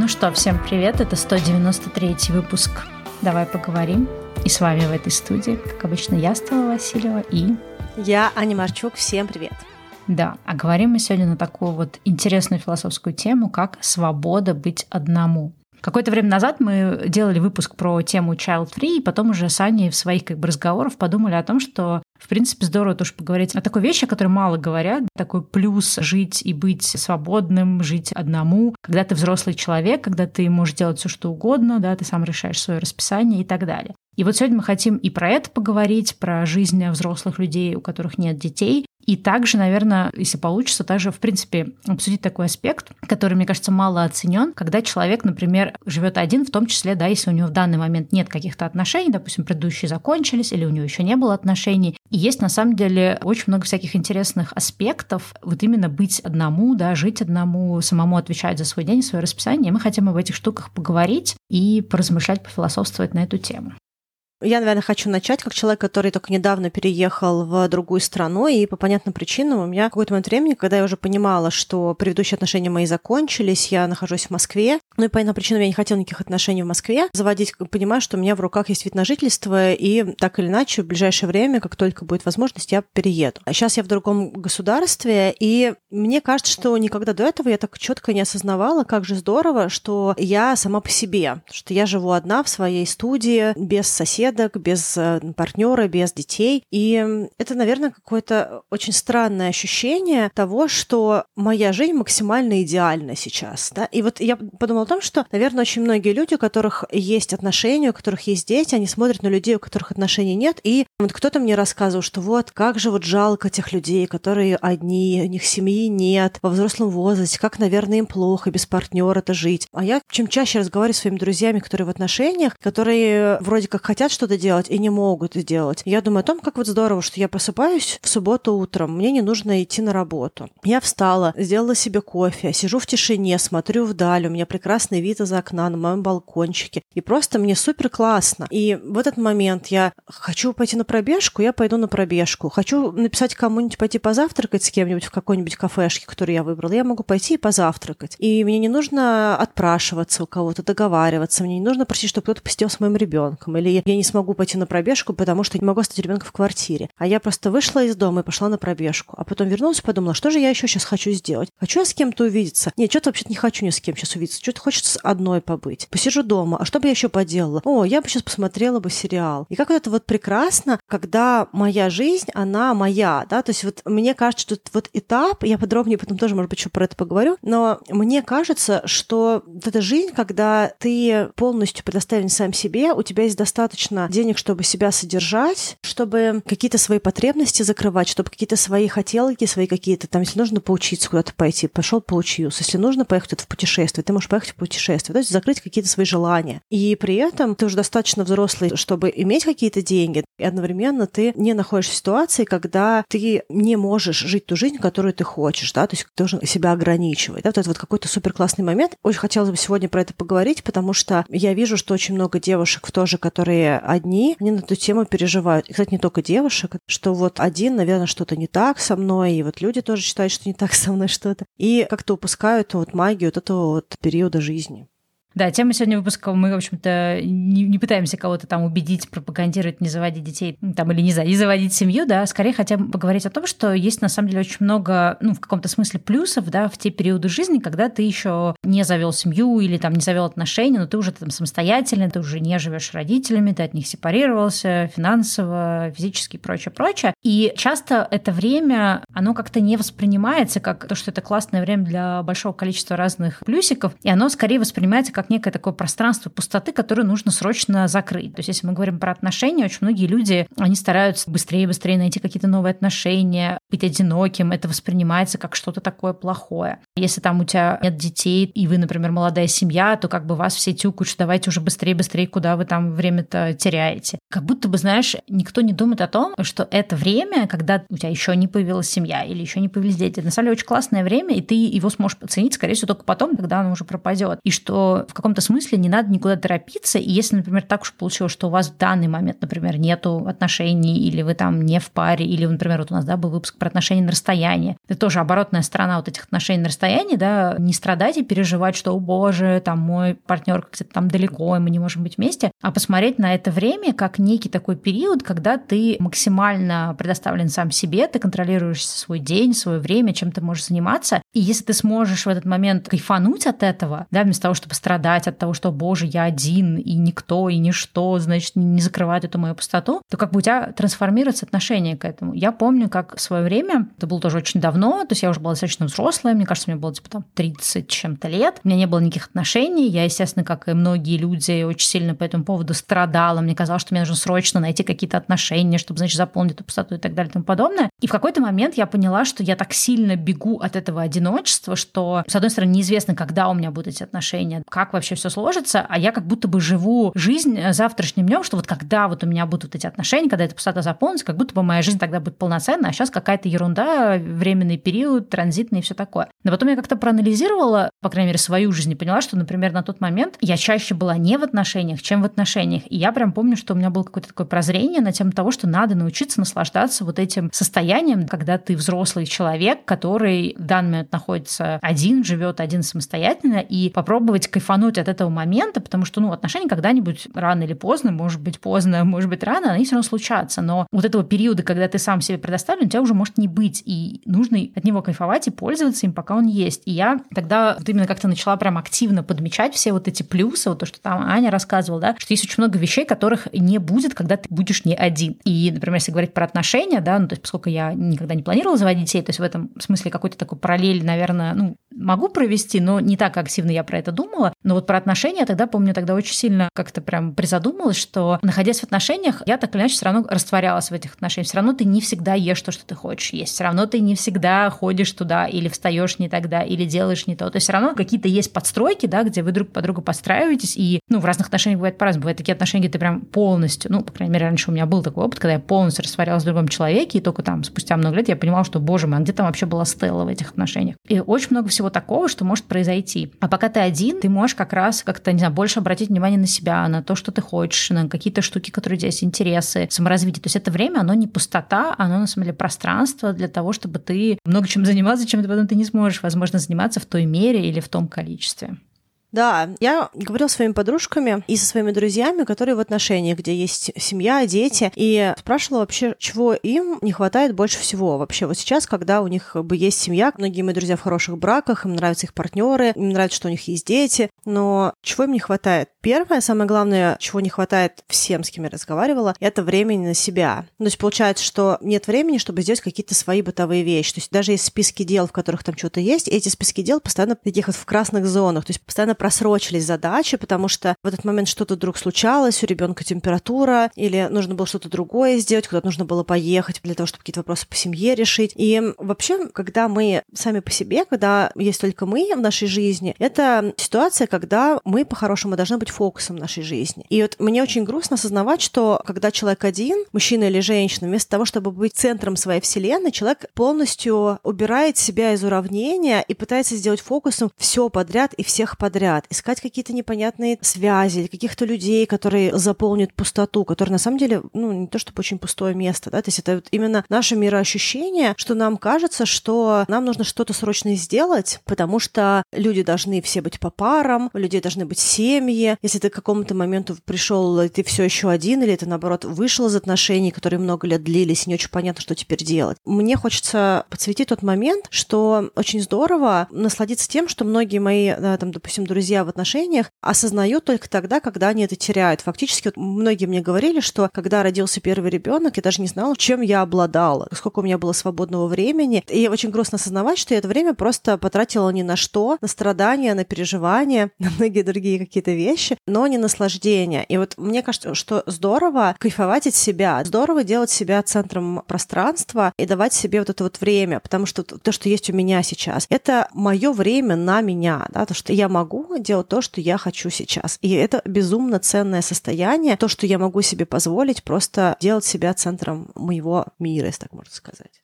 Ну что, всем привет, это 193 выпуск «Давай поговорим». И с вами в этой студии, как обычно, я, Стала Васильева, и... Я, Аня Марчук, всем привет. Да, а говорим мы сегодня на такую вот интересную философскую тему, как «свобода быть одному». Какое-то время назад мы делали выпуск про тему child free, и потом уже с в своих как бы разговорах подумали о том, что в принципе, здорово тоже поговорить о такой вещи, о которой мало говорят. Такой плюс жить и быть свободным, жить одному, когда ты взрослый человек, когда ты можешь делать все, что угодно, да, ты сам решаешь свое расписание и так далее. И вот сегодня мы хотим и про это поговорить, про жизнь взрослых людей, у которых нет детей, и также, наверное, если получится, также, в принципе, обсудить такой аспект, который, мне кажется, мало оценен, когда человек, например, живет один, в том числе, да, если у него в данный момент нет каких-то отношений, допустим, предыдущие закончились, или у него еще не было отношений. И есть, на самом деле, очень много всяких интересных аспектов, вот именно быть одному, да, жить одному, самому отвечать за свой день, свое расписание. И мы хотим об этих штуках поговорить и поразмышлять, пофилософствовать на эту тему. Я, наверное, хочу начать как человек, который только недавно переехал в другую страну, и по понятным причинам у меня какой-то момент времени, когда я уже понимала, что предыдущие отношения мои закончились, я нахожусь в Москве, ну и по понятным причинам я не хотела никаких отношений в Москве заводить, понимаю, что у меня в руках есть вид на жительство, и так или иначе в ближайшее время, как только будет возможность, я перееду. А сейчас я в другом государстве, и мне кажется, что никогда до этого я так четко не осознавала, как же здорово, что я сама по себе, что я живу одна в своей студии, без соседей, соседок, без э, партнера, без детей. И это, наверное, какое-то очень странное ощущение того, что моя жизнь максимально идеальна сейчас. Да? И вот я подумала о том, что, наверное, очень многие люди, у которых есть отношения, у которых есть дети, они смотрят на людей, у которых отношений нет. И вот кто-то мне рассказывал, что вот как же вот жалко тех людей, которые одни, у них семьи нет, во взрослом возрасте, как, наверное, им плохо без партнера это жить. А я чем чаще разговариваю с своими друзьями, которые в отношениях, которые вроде как хотят что-то делать и не могут сделать. Я думаю о том, как вот здорово, что я просыпаюсь в субботу утром, мне не нужно идти на работу. Я встала, сделала себе кофе, сижу в тишине, смотрю вдаль, у меня прекрасный вид из окна на моем балкончике. И просто мне супер классно. И в этот момент я хочу пойти на пробежку, я пойду на пробежку. Хочу написать кому-нибудь пойти позавтракать с кем-нибудь в какой-нибудь кафешке, которую я выбрала. Я могу пойти и позавтракать. И мне не нужно отпрашиваться у кого-то, договариваться. Мне не нужно просить, чтобы кто-то посидел с моим ребенком. Или я не смогу пойти на пробежку, потому что не могу оставить ребенка в квартире. А я просто вышла из дома и пошла на пробежку. А потом вернулась и подумала, что же я еще сейчас хочу сделать? Хочу я с кем-то увидеться? Нет, что-то вообще не хочу ни с кем сейчас увидеться. Что-то хочется одной побыть. Посижу дома. А что бы я еще поделала? О, я бы сейчас посмотрела бы сериал. И как это вот прекрасно, когда моя жизнь, она моя, да, то есть вот мне кажется, что вот этап, я подробнее потом тоже, может быть, еще про это поговорю, но мне кажется, что вот эта жизнь, когда ты полностью предоставлен сам себе, у тебя есть достаточно нужно денег, чтобы себя содержать, чтобы какие-то свои потребности закрывать, чтобы какие-то свои хотелки, свои какие-то там, если нужно поучиться куда-то пойти, пошел поучился. Если нужно поехать в путешествие, ты можешь поехать в путешествие, то есть закрыть какие-то свои желания. И при этом ты уже достаточно взрослый, чтобы иметь какие-то деньги, и одновременно ты не находишься в ситуации, когда ты не можешь жить ту жизнь, которую ты хочешь, да, то есть должен себя ограничивать. Да? Вот это вот какой-то супер классный момент. Очень хотелось бы сегодня про это поговорить, потому что я вижу, что очень много девушек тоже, которые одни, они на эту тему переживают. И, кстати, не только девушек, что вот один, наверное, что-то не так со мной, и вот люди тоже считают, что не так со мной что-то. И как-то упускают вот магию вот этого вот периода жизни. Да, тема сегодня выпуска, мы, в общем-то, не, не пытаемся кого-то там убедить, пропагандировать, не заводить детей, там, или не, не заводить семью, да, скорее хотим поговорить о том, что есть, на самом деле, очень много, ну, в каком-то смысле плюсов, да, в те периоды жизни, когда ты еще не завел семью или там не завел отношения, но ты уже там самостоятельный, ты уже не живешь родителями, ты от них сепарировался финансово, физически и прочее, прочее. И часто это время, оно как-то не воспринимается как то, что это классное время для большого количества разных плюсиков, и оно скорее воспринимается как как некое такое пространство пустоты, которое нужно срочно закрыть. То есть если мы говорим про отношения, очень многие люди, они стараются быстрее и быстрее найти какие-то новые отношения, быть одиноким, это воспринимается как что-то такое плохое. Если там у тебя нет детей, и вы, например, молодая семья, то как бы вас все тюкают, что давайте уже быстрее, быстрее, куда вы там время-то теряете. Как будто бы, знаешь, никто не думает о том, что это время, когда у тебя еще не появилась семья или еще не появились дети, на самом деле очень классное время, и ты его сможешь оценить, скорее всего, только потом, когда оно уже пропадет. И что в каком-то смысле не надо никуда торопиться. И если, например, так уж получилось, что у вас в данный момент, например, нету отношений, или вы там не в паре, или, например, вот у нас да, был выпуск про отношения на расстоянии. Это тоже оборотная сторона вот этих отношений на расстоянии, да, не страдать и переживать, что, о боже, там мой партнер где-то там далеко, и мы не можем быть вместе, а посмотреть на это время как некий такой период, когда ты максимально предоставлен сам себе, ты контролируешь свой день, свое время, чем ты можешь заниматься. И если ты сможешь в этот момент кайфануть от этого, да, вместо того, чтобы страдать от того, что, боже, я один, и никто, и ничто, значит, не закрывает эту мою пустоту, то как бы у тебя трансформируется отношение к этому. Я помню, как в свое время, это было тоже очень давно, то есть я уже была достаточно взрослая, мне кажется, мне было типа там 30 чем-то лет, у меня не было никаких отношений, я, естественно, как и многие люди, очень сильно по этому поводу страдала, мне казалось, что мне нужно срочно найти какие-то отношения, чтобы, значит, заполнить эту пустоту и так далее и тому подобное. И в какой-то момент я поняла, что я так сильно бегу от этого одиночества, что, с одной стороны, неизвестно, когда у меня будут эти отношения, как вообще все сложится, а я как будто бы живу жизнь завтрашним днем, что вот когда вот у меня будут эти отношения, когда эта пустота заполнится, как будто бы моя жизнь тогда будет полноценна, а сейчас какая-то ерунда, временный период, транзитный и все такое. Но потом я как-то проанализировала, по крайней мере, свою жизнь и поняла, что, например, на тот момент я чаще была не в отношениях, чем в отношениях. И я прям помню, что у меня было какое-то такое прозрение на тему того, что надо научиться наслаждаться вот этим состоянием, когда ты взрослый человек, который в данный момент находится один, живет один самостоятельно, и попробовать кайфануть от этого момента, потому что, ну, отношения когда-нибудь рано или поздно, может быть, поздно, может быть, рано, они все равно случатся. Но вот этого периода, когда ты сам себе предоставлен, у тебя уже может не быть, и нужно от него кайфовать и пользоваться им, пока он есть. И я тогда вот именно как-то начала прям активно подмечать все вот эти плюсы, вот то, что там Аня рассказывала, да, что есть очень много вещей, которых не будет, когда ты будешь не один. И, например, если говорить про отношения, да, ну, то есть поскольку я никогда не планировала заводить детей, то есть в этом смысле какой-то такой параллель, наверное, ну, могу провести, но не так активно я про это думала. Но вот про отношения тогда, помню, тогда очень сильно как-то прям призадумалась, что находясь в отношениях, я так или иначе все равно растворялась в этих отношениях. Все равно ты не всегда ешь то, что ты хочешь есть. Все равно ты не всегда ходишь туда или встаешь не тогда, или делаешь не то. То есть все равно какие-то есть подстройки, да, где вы друг по другу подстраиваетесь. И, ну, в разных отношениях бывает по-разному. Бывают такие отношения, где ты прям полностью, ну, по крайней мере, раньше у меня был такой опыт, когда я полностью растворялась в другом человеке, и только там спустя много лет я понимала, что, боже мой, а где там вообще была Стелла в этих отношениях? И очень много всего такого, что может произойти. А пока ты один, ты можешь как раз как-то, не знаю, больше обратить внимание на себя, на то, что ты хочешь, на какие-то штуки, которые у тебя есть, интересы, саморазвитие. То есть это время, оно не пустота, оно на самом деле пространство для того, чтобы ты много чем заниматься, чем ты потом ты не сможешь, возможно, заниматься в той мере или в том количестве. Да, я говорила с своими подружками и со своими друзьями, которые в отношениях, где есть семья, дети, и спрашивала вообще, чего им не хватает больше всего вообще. Вот сейчас, когда у них бы есть семья, многие мои друзья в хороших браках, им нравятся их партнеры, им нравится, что у них есть дети, но чего им не хватает? Первое, самое главное, чего не хватает всем, с кем я разговаривала, это времени на себя. То есть получается, что нет времени, чтобы сделать какие-то свои бытовые вещи. То есть даже есть списки дел, в которых там что-то есть, эти списки дел постоянно таких вот в красных зонах, то есть постоянно просрочились задачи, потому что в этот момент что-то вдруг случалось, у ребенка температура, или нужно было что-то другое сделать, куда-то нужно было поехать для того, чтобы какие-то вопросы по семье решить. И вообще, когда мы сами по себе, когда есть только мы в нашей жизни, это ситуация, когда мы по-хорошему должны быть фокусом нашей жизни. И вот мне очень грустно осознавать, что когда человек один, мужчина или женщина, вместо того, чтобы быть центром своей вселенной, человек полностью убирает себя из уравнения и пытается сделать фокусом все подряд и всех подряд подряд, искать какие-то непонятные связи, каких-то людей, которые заполнят пустоту, которые на самом деле, ну, не то чтобы очень пустое место, да, то есть это вот именно наше мироощущение, что нам кажется, что нам нужно что-то срочно сделать, потому что люди должны все быть по парам, у людей должны быть семьи. Если ты к какому-то моменту пришел, ты все еще один, или ты, наоборот, вышел из отношений, которые много лет длились, и не очень понятно, что теперь делать. Мне хочется подсветить тот момент, что очень здорово насладиться тем, что многие мои, да, там, допустим, друзья друзья в отношениях осознают только тогда, когда они это теряют. Фактически вот многие мне говорили, что когда родился первый ребенок, я даже не знала, чем я обладала, сколько у меня было свободного времени. И очень грустно осознавать, что я это время просто потратила ни на что, на страдания, на переживания, на многие другие какие-то вещи, но не наслаждение. И вот мне кажется, что здорово кайфовать от себя, здорово делать себя центром пространства и давать себе вот это вот время, потому что то, что есть у меня сейчас, это мое время на меня, да, то, что я могу делать то, что я хочу сейчас. И это безумно ценное состояние, то, что я могу себе позволить просто делать себя центром моего мира, если так можно сказать.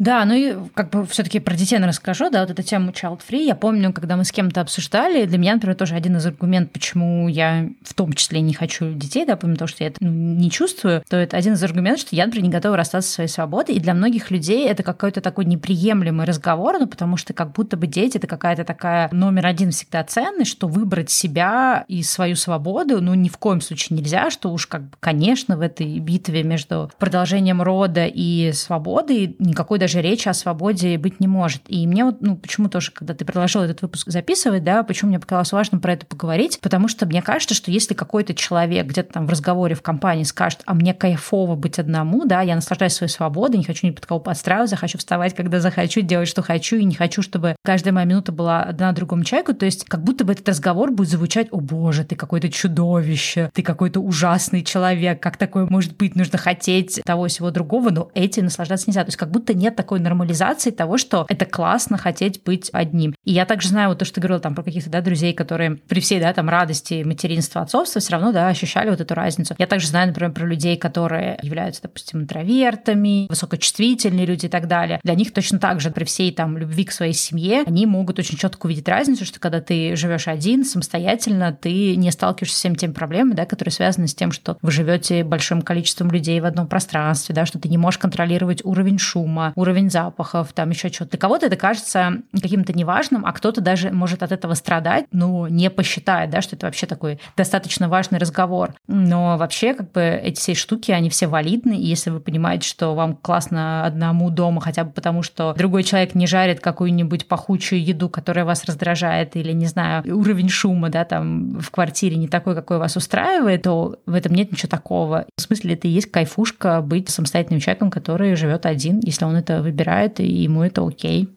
Да, ну и как бы все таки про детей расскажу, да, вот эту тему child-free. Я помню, когда мы с кем-то обсуждали, для меня, например, тоже один из аргументов, почему я в том числе не хочу детей, да, помимо того, что я это ну, не чувствую, то это один из аргументов, что я, например, не готова расстаться со своей свободой. И для многих людей это какой-то такой неприемлемый разговор, ну, потому что как будто бы дети — это какая-то такая номер один всегда ценность, что выбрать себя и свою свободу, ну, ни в коем случае нельзя, что уж как бы, конечно, в этой битве между продолжением рода и свободой никакой даже речи о свободе быть не может. И мне вот, ну, почему тоже, когда ты предложил этот выпуск записывать, да, почему мне показалось важно про это поговорить, потому что мне кажется, что если какой-то человек где-то там в разговоре в компании скажет, а мне кайфово быть одному, да, я наслаждаюсь своей свободой, не хочу ни под кого подстраиваться, хочу вставать, когда захочу, делать, что хочу, и не хочу, чтобы каждая моя минута была одна другому человеку, то есть как будто бы этот разговор будет звучать, о боже, ты какое-то чудовище, ты какой-то ужасный человек, как такое может быть, нужно хотеть того всего другого, но этим наслаждаться нельзя. То есть как будто нет такой нормализации того, что это классно хотеть быть одним. И я также знаю вот то, что ты говорила там про каких-то да, друзей, которые при всей да, там радости материнства, отцовства все равно да, ощущали вот эту разницу. Я также знаю, например, про людей, которые являются, допустим, интровертами, высокочувствительные люди и так далее. Для них точно так же при всей там любви к своей семье они могут очень четко увидеть разницу, что когда ты живешь один, самостоятельно, ты не сталкиваешься с всеми теми проблемами, да, которые связаны с тем, что вы живете большим количеством людей в одном пространстве, да, что ты не можешь контролировать уровень шума, уровень запахов, там еще что-то. Для кого-то это кажется каким-то неважным, а кто-то даже может от этого страдать, но не посчитает, да, что это вообще такой достаточно важный разговор. Но вообще, как бы, эти все штуки, они все валидны, и если вы понимаете, что вам классно одному дома, хотя бы потому, что другой человек не жарит какую-нибудь пахучую еду, которая вас раздражает, или, не знаю, уровень шума, да, там в квартире не такой, какой вас устраивает, то в этом нет ничего такого. В смысле, это и есть кайфушка быть самостоятельным человеком, который живет один, если он это выбирает, и ему это окей.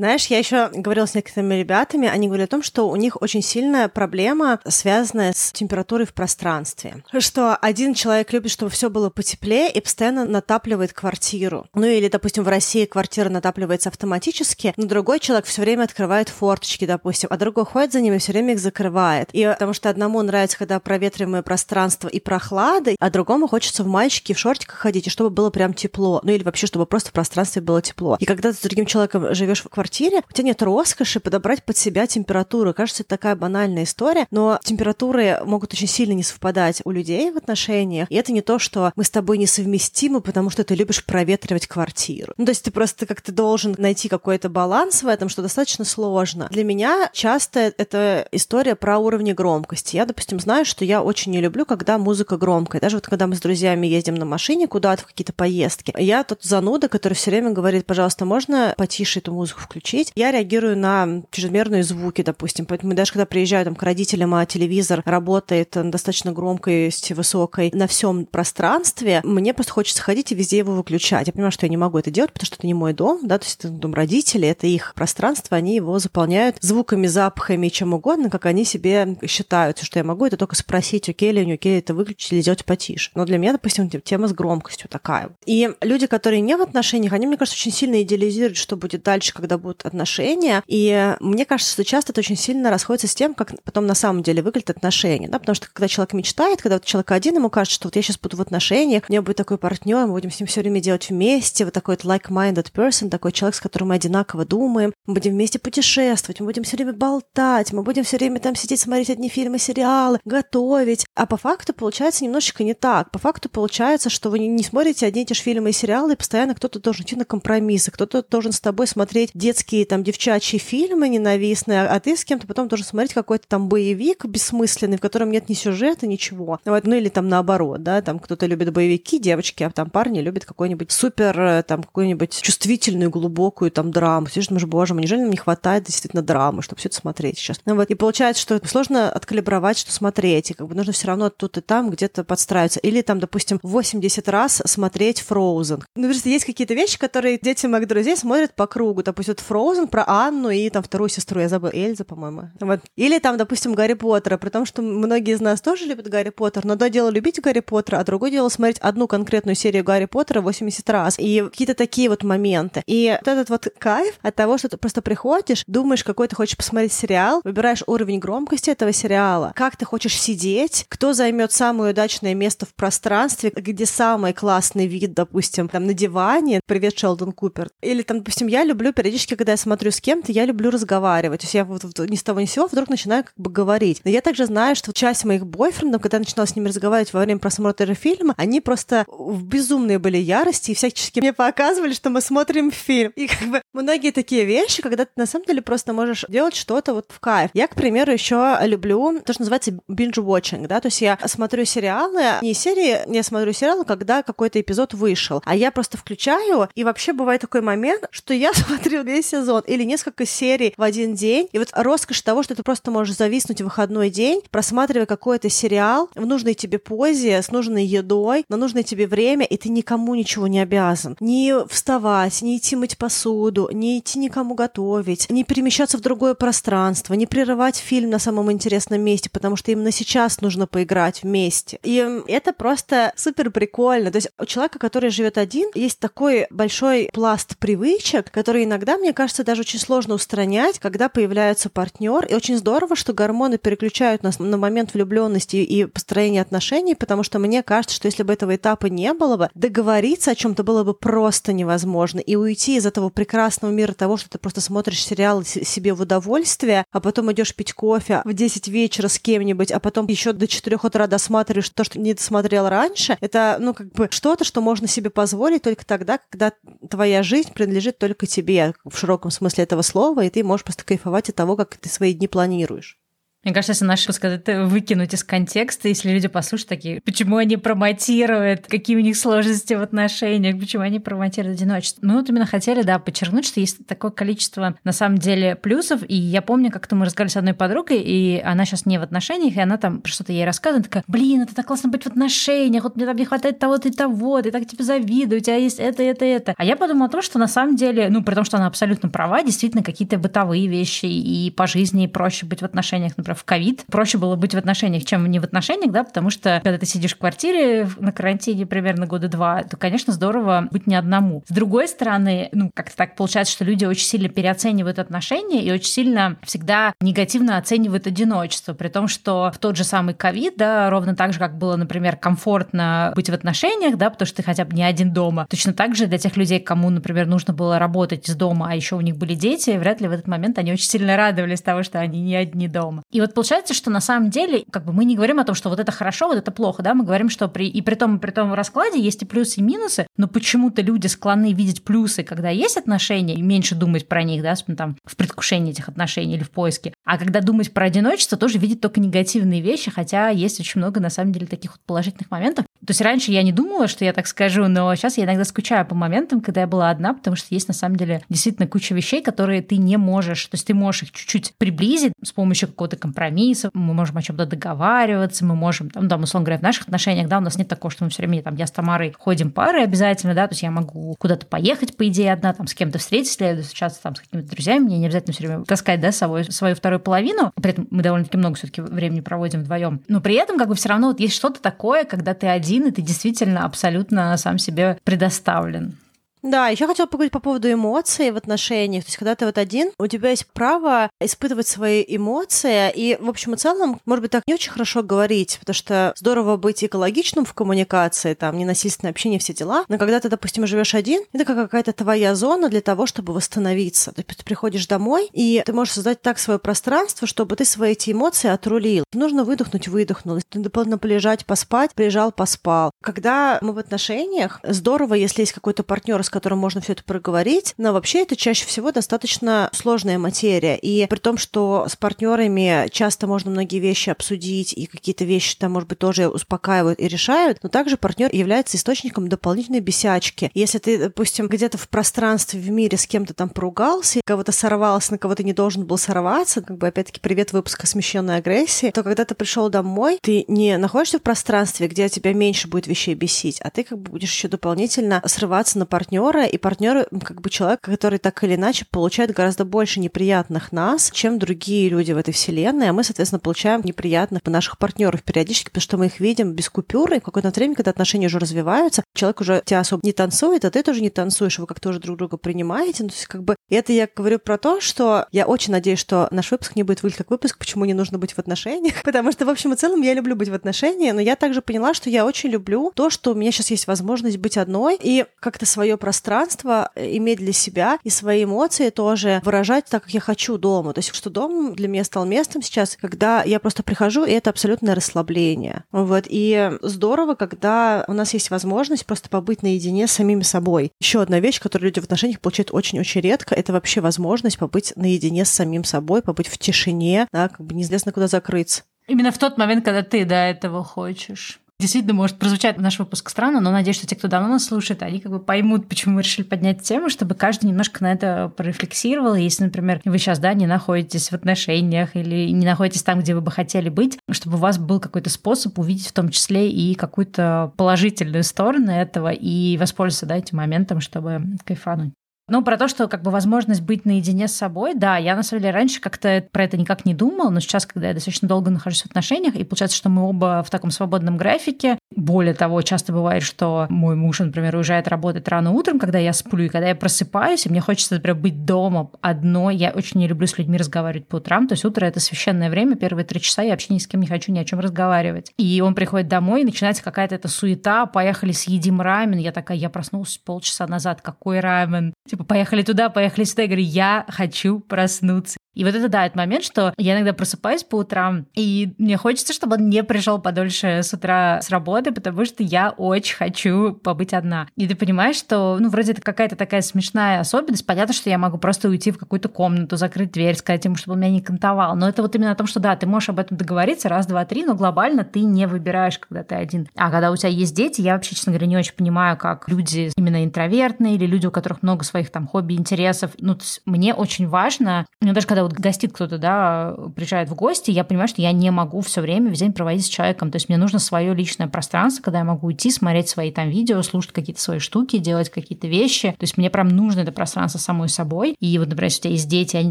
Знаешь, я еще говорила с некоторыми ребятами, они говорят о том, что у них очень сильная проблема, связанная с температурой в пространстве. Что один человек любит, чтобы все было потеплее и постоянно натапливает квартиру. Ну или, допустим, в России квартира натапливается автоматически, но другой человек все время открывает форточки, допустим, а другой ходит за ними и все время их закрывает. И потому что одному нравится, когда проветриваемое пространство и прохлада, а другому хочется в мальчике в шортиках ходить, и чтобы было прям тепло. Ну или вообще, чтобы просто в пространстве было тепло. И когда ты с другим человеком живешь в квартире, квартире, у тебя нет роскоши подобрать под себя температуру. Кажется, это такая банальная история, но температуры могут очень сильно не совпадать у людей в отношениях. И это не то, что мы с тобой несовместимы, потому что ты любишь проветривать квартиру. Ну, то есть ты просто как-то должен найти какой-то баланс в этом, что достаточно сложно. Для меня часто это история про уровни громкости. Я, допустим, знаю, что я очень не люблю, когда музыка громкая. Даже вот когда мы с друзьями ездим на машине куда-то в какие-то поездки, я тот зануда, который все время говорит, пожалуйста, можно потише эту музыку включить? Включить. Я реагирую на чрезмерные звуки, допустим. Поэтому даже когда приезжаю там, к родителям, а телевизор работает на достаточно громкости, высокой, на всем пространстве, мне просто хочется ходить и везде его выключать. Я понимаю, что я не могу это делать, потому что это не мой дом, да, то есть это дом родителей, это их пространство, они его заполняют звуками, запахами, чем угодно, как они себе считают. Что я могу, это только спросить, окей ли, не окей, это выключить или сделать потише. Но для меня, допустим, тема с громкостью такая. И люди, которые не в отношениях, они, мне кажется, очень сильно идеализируют, что будет дальше, когда будут будут отношения. И мне кажется, что часто это очень сильно расходится с тем, как потом на самом деле выглядят отношения. Да? Потому что когда человек мечтает, когда вот человек один, ему кажется, что вот я сейчас буду в отношениях, у меня будет такой партнер, мы будем с ним все время делать вместе, вот такой вот like-minded person, такой человек, с которым мы одинаково думаем, мы будем вместе путешествовать, мы будем все время болтать, мы будем все время там сидеть, смотреть одни фильмы, сериалы, готовить. А по факту получается немножечко не так. По факту получается, что вы не смотрите одни и те же фильмы и сериалы, и постоянно кто-то должен идти на компромиссы, кто-то должен с тобой смотреть детские детские там девчачьи фильмы ненавистные, а ты с кем-то потом должен смотреть какой-то там боевик бессмысленный, в котором нет ни сюжета, ничего. Вот, ну или там наоборот, да, там кто-то любит боевики, девочки, а там парни любят какой-нибудь супер, э, там какую-нибудь чувствительную, глубокую там драму. Все думаешь, боже мой, неужели нам не хватает действительно драмы, чтобы все это смотреть сейчас? Ну вот, и получается, что сложно откалибровать, что смотреть, и как бы нужно все равно тут и там где-то подстраиваться. Или там, допустим, 80 раз смотреть Frozen. Ну, просто есть какие-то вещи, которые дети моих друзей смотрят по кругу. Допустим, вот Frozen про Анну и там вторую сестру, я забыла, Эльза, по-моему. Вот. Или там, допустим, Гарри Поттера, при том, что многие из нас тоже любят Гарри Поттер, но одно дело любить Гарри Поттера, а другое дело смотреть одну конкретную серию Гарри Поттера 80 раз. И какие-то такие вот моменты. И вот этот вот кайф от того, что ты просто приходишь, думаешь, какой ты хочешь посмотреть сериал, выбираешь уровень громкости этого сериала, как ты хочешь сидеть, кто займет самое удачное место в пространстве, где самый классный вид, допустим, там на диване, привет, Шелдон Купер. Или там, допустим, я люблю периодически, когда я смотрю с кем-то, я люблю разговаривать. То есть я вот ни с того ни с сего вдруг начинаю как бы говорить. Но я также знаю, что часть моих бойфрендов, когда я начинала с ними разговаривать во время просмотра фильма, они просто в безумные были ярости и всячески мне показывали, что мы смотрим фильм. И как бы многие такие вещи, когда ты на самом деле просто можешь делать что-то вот в кайф. Я, к примеру, еще люблю то, что называется binge-watching, да, то есть я смотрю сериалы, не серии, я смотрю сериалы, когда какой-то эпизод вышел, а я просто включаю, и вообще бывает такой момент, что я смотрю весь сезон или несколько серий в один день, и вот роскошь того, что ты просто можешь зависнуть в выходной день, просматривая какой-то сериал в нужной тебе позе, с нужной едой, на нужное тебе время, и ты никому ничего не обязан. Не вставать, не идти мыть посуду, не идти никому готовить, не перемещаться в другое пространство, не прерывать фильм на самом интересном месте, потому что именно сейчас нужно поиграть вместе. И это просто супер прикольно. То есть у человека, который живет один, есть такой большой пласт привычек, который иногда, мне кажется, даже очень сложно устранять, когда появляется партнер. И очень здорово, что гормоны переключают нас на момент влюбленности и построения отношений, потому что мне кажется, что если бы этого этапа не было бы, договориться о чем-то было бы просто невозможно. И уйти из этого прекрасного мира того, что ты просто смотришь сериал себе в удовольствие, а потом идешь пить кофе в 10 вечера с кем-нибудь, а потом еще до 4 утра досматриваешь то, что не досмотрел раньше, это, ну, как бы что-то, что можно себе позволить только тогда, когда твоя жизнь принадлежит только тебе в широком смысле этого слова, и ты можешь просто кайфовать от того, как ты свои дни планируешь. Мне кажется, если наш сказать, выкинуть из контекста, если люди послушают такие, почему они промотируют, какие у них сложности в отношениях, почему они промотируют одиночество. Мы вот именно хотели, да, подчеркнуть, что есть такое количество, на самом деле, плюсов. И я помню, как-то мы разговаривали с одной подругой, и она сейчас не в отношениях, и она там что-то ей рассказывает, такая, блин, это так классно быть в отношениях, вот мне там не хватает того-то и того, ты так тебе завидую, у тебя есть это, это, это. А я подумала о том, что на самом деле, ну, при том, что она абсолютно права, действительно, какие-то бытовые вещи и по жизни проще быть в отношениях, например, в ковид, проще было быть в отношениях, чем не в отношениях, да, потому что когда ты сидишь в квартире на карантине примерно года два, то, конечно, здорово быть не одному. С другой стороны, ну, как-то так получается, что люди очень сильно переоценивают отношения и очень сильно всегда негативно оценивают одиночество, при том, что в тот же самый ковид, да, ровно так же, как было, например, комфортно быть в отношениях, да, потому что ты хотя бы не один дома, точно так же для тех людей, кому, например, нужно было работать из дома, а еще у них были дети, вряд ли в этот момент они очень сильно радовались того, что они не одни дома. И вот получается, что на самом деле, как бы мы не говорим о том, что вот это хорошо, вот это плохо, да, мы говорим, что при, и при том, и при том раскладе есть и плюсы, и минусы, но почему-то люди склонны видеть плюсы, когда есть отношения, и меньше думать про них, да, там, в предвкушении этих отношений или в поиске. А когда думать про одиночество, тоже видеть только негативные вещи, хотя есть очень много, на самом деле, таких вот положительных моментов. То есть раньше я не думала, что я так скажу, но сейчас я иногда скучаю по моментам, когда я была одна, потому что есть, на самом деле, действительно куча вещей, которые ты не можешь, то есть ты можешь их чуть-чуть приблизить с помощью какого-то компромисса, мы можем о чем-то договариваться, мы можем, там, да, условно говоря, в наших отношениях, да, у нас нет такого, что мы все время, там, я с Тамарой ходим пары обязательно, да, то есть я могу куда-то поехать, по идее, одна, там, с кем-то встретиться, или встречаться там с какими-то друзьями, мне не обязательно все время таскать, да, с собой свою вторую половину, при этом мы довольно-таки много все-таки времени проводим вдвоем, но при этом, как бы, все равно вот есть что-то такое, когда ты один, и ты действительно абсолютно сам себе предоставлен. Да, еще хотела поговорить по поводу эмоций в отношениях. То есть, когда ты вот один, у тебя есть право испытывать свои эмоции. И, в общем и целом, может быть, так не очень хорошо говорить, потому что здорово быть экологичным в коммуникации, там, ненасильственное общение, все дела. Но когда ты, допустим, живешь один, это как какая-то твоя зона для того, чтобы восстановиться. То есть, ты приходишь домой, и ты можешь создать так свое пространство, чтобы ты свои эти эмоции отрулил. Нужно выдохнуть, выдохнул. Дополнительно полежать, поспать, прижал, поспал. Когда мы в отношениях, здорово, если есть какой-то партнер, которым можно все это проговорить, но вообще это чаще всего достаточно сложная материя. И при том, что с партнерами часто можно многие вещи обсудить, и какие-то вещи там, может быть, тоже успокаивают и решают, но также партнер является источником дополнительной бесячки. Если ты, допустим, где-то в пространстве, в мире с кем-то там поругался, кого-то сорвался, на кого ты не должен был сорваться, как бы опять-таки привет выпуска смещенной агрессии, то когда ты пришел домой, ты не находишься в пространстве, где тебя меньше будет вещей бесить, а ты как бы будешь еще дополнительно срываться на партнера партнера, и партнер как бы человек, который так или иначе получает гораздо больше неприятных нас, чем другие люди в этой вселенной, а мы, соответственно, получаем неприятных наших партнеров периодически, потому что мы их видим без купюры, и в какое-то время, когда отношения уже развиваются, человек уже тебя особо не танцует, а ты тоже не танцуешь, вы как-то уже друг друга принимаете, ну, то есть как бы это я говорю про то, что я очень надеюсь, что наш выпуск не будет выглядеть как выпуск, почему не нужно быть в отношениях, потому что, в общем и целом, я люблю быть в отношениях, но я также поняла, что я очень люблю то, что у меня сейчас есть возможность быть одной и как-то свое пространство э, иметь для себя и свои эмоции тоже выражать так, как я хочу дома. То есть, что дом для меня стал местом сейчас, когда я просто прихожу, и это абсолютное расслабление. Вот. И здорово, когда у нас есть возможность просто побыть наедине с самими собой. Еще одна вещь, которую люди в отношениях получают очень-очень редко, это вообще возможность побыть наедине с самим собой, побыть в тишине, да, как бы неизвестно куда закрыться. Именно в тот момент, когда ты до этого хочешь. Действительно, может прозвучать наш выпуск странно, но надеюсь, что те, кто давно нас слушает, они как бы поймут, почему мы решили поднять тему, чтобы каждый немножко на это порефлексировал. Если, например, вы сейчас, да, не находитесь в отношениях или не находитесь там, где вы бы хотели быть, чтобы у вас был какой-то способ увидеть в том числе и какую-то положительную сторону этого и воспользоваться, да, этим моментом, чтобы кайфануть. Ну, про то, что как бы возможность быть наедине с собой, да, я на самом деле раньше как-то про это никак не думала, но сейчас, когда я достаточно долго нахожусь в отношениях, и получается, что мы оба в таком свободном графике, более того, часто бывает, что мой муж, например, уезжает работать рано утром, когда я сплю, и когда я просыпаюсь, и мне хочется, например, быть дома одной, я очень не люблю с людьми разговаривать по утрам, то есть утро — это священное время, первые три часа я вообще ни с кем не хочу ни о чем разговаривать. И он приходит домой, и начинается какая-то эта суета, поехали съедим рамен, я такая, я проснулась полчаса назад, какой рамен? Типа, поехали туда, поехали сюда. Я говорю, я хочу проснуться. И вот это, да, этот момент, что я иногда просыпаюсь по утрам, и мне хочется, чтобы он не пришел подольше с утра с работы, потому что я очень хочу побыть одна. И ты понимаешь, что, ну, вроде это какая-то такая смешная особенность. Понятно, что я могу просто уйти в какую-то комнату, закрыть дверь, сказать ему, чтобы он меня не кантовал. Но это вот именно о том, что да, ты можешь об этом договориться раз, два, три, но глобально ты не выбираешь, когда ты один. А когда у тебя есть дети, я вообще, честно говоря, не очень понимаю, как люди именно интровертные или люди, у которых много своих там хобби, интересов. Ну, мне очень важно, мне даже когда когда вот гостит кто-то, да, приезжает в гости, я понимаю, что я не могу все время весь день проводить с человеком. То есть мне нужно свое личное пространство, когда я могу уйти, смотреть свои там видео, слушать какие-то свои штуки, делать какие-то вещи. То есть мне прям нужно это пространство самой собой. И вот, например, если у тебя есть дети, они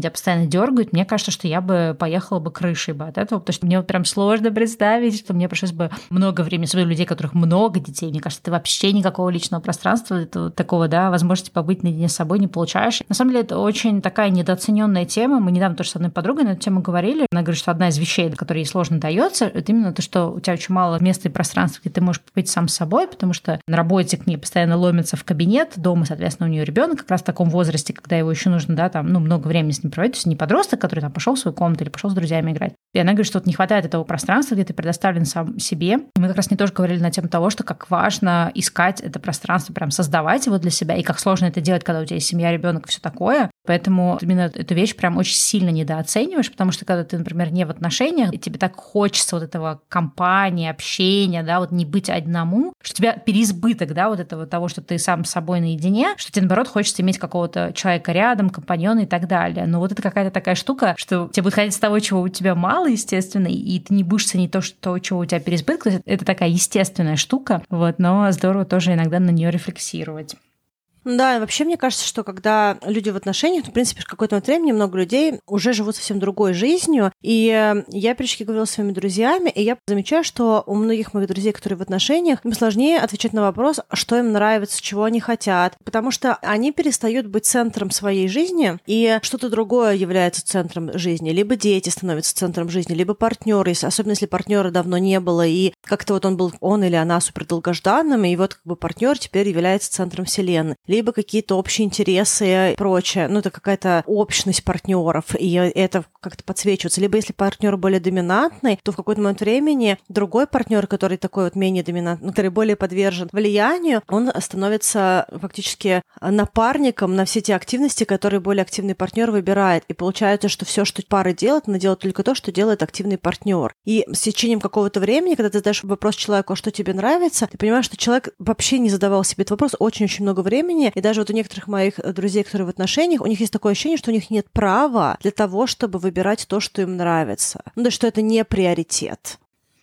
тебя постоянно дергают, мне кажется, что я бы поехала бы крышей бы от этого, потому что мне вот прям сложно представить, что мне пришлось бы много времени, особенно людей, которых много детей. Мне кажется, ты вообще никакого личного пространства, этого, такого, да, возможности побыть наедине с собой не получаешь. На самом деле, это очень такая недооцененная тема. Мы не недавно тоже с одной подругой на эту тему говорили. Она говорит, что одна из вещей, которые ей сложно дается, это именно то, что у тебя очень мало места и пространства, где ты можешь побыть сам собой, потому что на работе к ней постоянно ломится в кабинет, дома, соответственно, у нее ребенок как раз в таком возрасте, когда его еще нужно, да, там, ну, много времени с ним проводить, то есть не подросток, который там пошел в свою комнату или пошел с друзьями играть. И она говорит, что вот не хватает этого пространства, где ты предоставлен сам себе. И мы как раз не тоже говорили на тему того, что как важно искать это пространство, прям создавать его для себя, и как сложно это делать, когда у тебя есть семья, ребенок все такое. Поэтому именно эту вещь прям очень сильно недооцениваешь, потому что когда ты, например, не в отношениях, и тебе так хочется вот этого компании, общения, да, вот не быть одному, что у тебя переизбыток, да, вот этого того, что ты сам с собой наедине, что тебе, наоборот, хочется иметь какого-то человека рядом, компаньона и так далее. Но вот это какая-то такая штука, что тебе будет ходить с того, чего у тебя мало, естественно, и ты не будешь ценить то, что, чего у тебя переизбыток. Это такая естественная штука, вот, но здорово тоже иногда на нее рефлексировать. Да, вообще мне кажется, что когда люди в отношениях, ну, в принципе, в какой-то момент времени много людей уже живут совсем другой жизнью. И я периодически говорила с своими друзьями, и я замечаю, что у многих моих друзей, которые в отношениях, им сложнее отвечать на вопрос, что им нравится, чего они хотят, потому что они перестают быть центром своей жизни, и что-то другое является центром жизни. Либо дети становятся центром жизни, либо партнеры, особенно если партнера давно не было, и как-то вот он был, он или она супер долгожданным, и вот как бы партнер теперь является центром вселенной либо какие-то общие интересы и прочее. Ну, это какая-то общность партнеров, и это как-то подсвечивается. Либо если партнер более доминантный, то в какой-то момент времени другой партнер, который такой вот менее доминантный, который более подвержен влиянию, он становится фактически напарником на все те активности, которые более активный партнер выбирает. И получается, что все, что пара делает, она делает только то, что делает активный партнер. И с течением какого-то времени, когда ты задаешь вопрос человеку, а что тебе нравится, ты понимаешь, что человек вообще не задавал себе этот вопрос очень-очень много времени. И даже вот у некоторых моих друзей, которые в отношениях, у них есть такое ощущение, что у них нет права для того, чтобы выбирать то, что им нравится. Ну, да, что это не приоритет.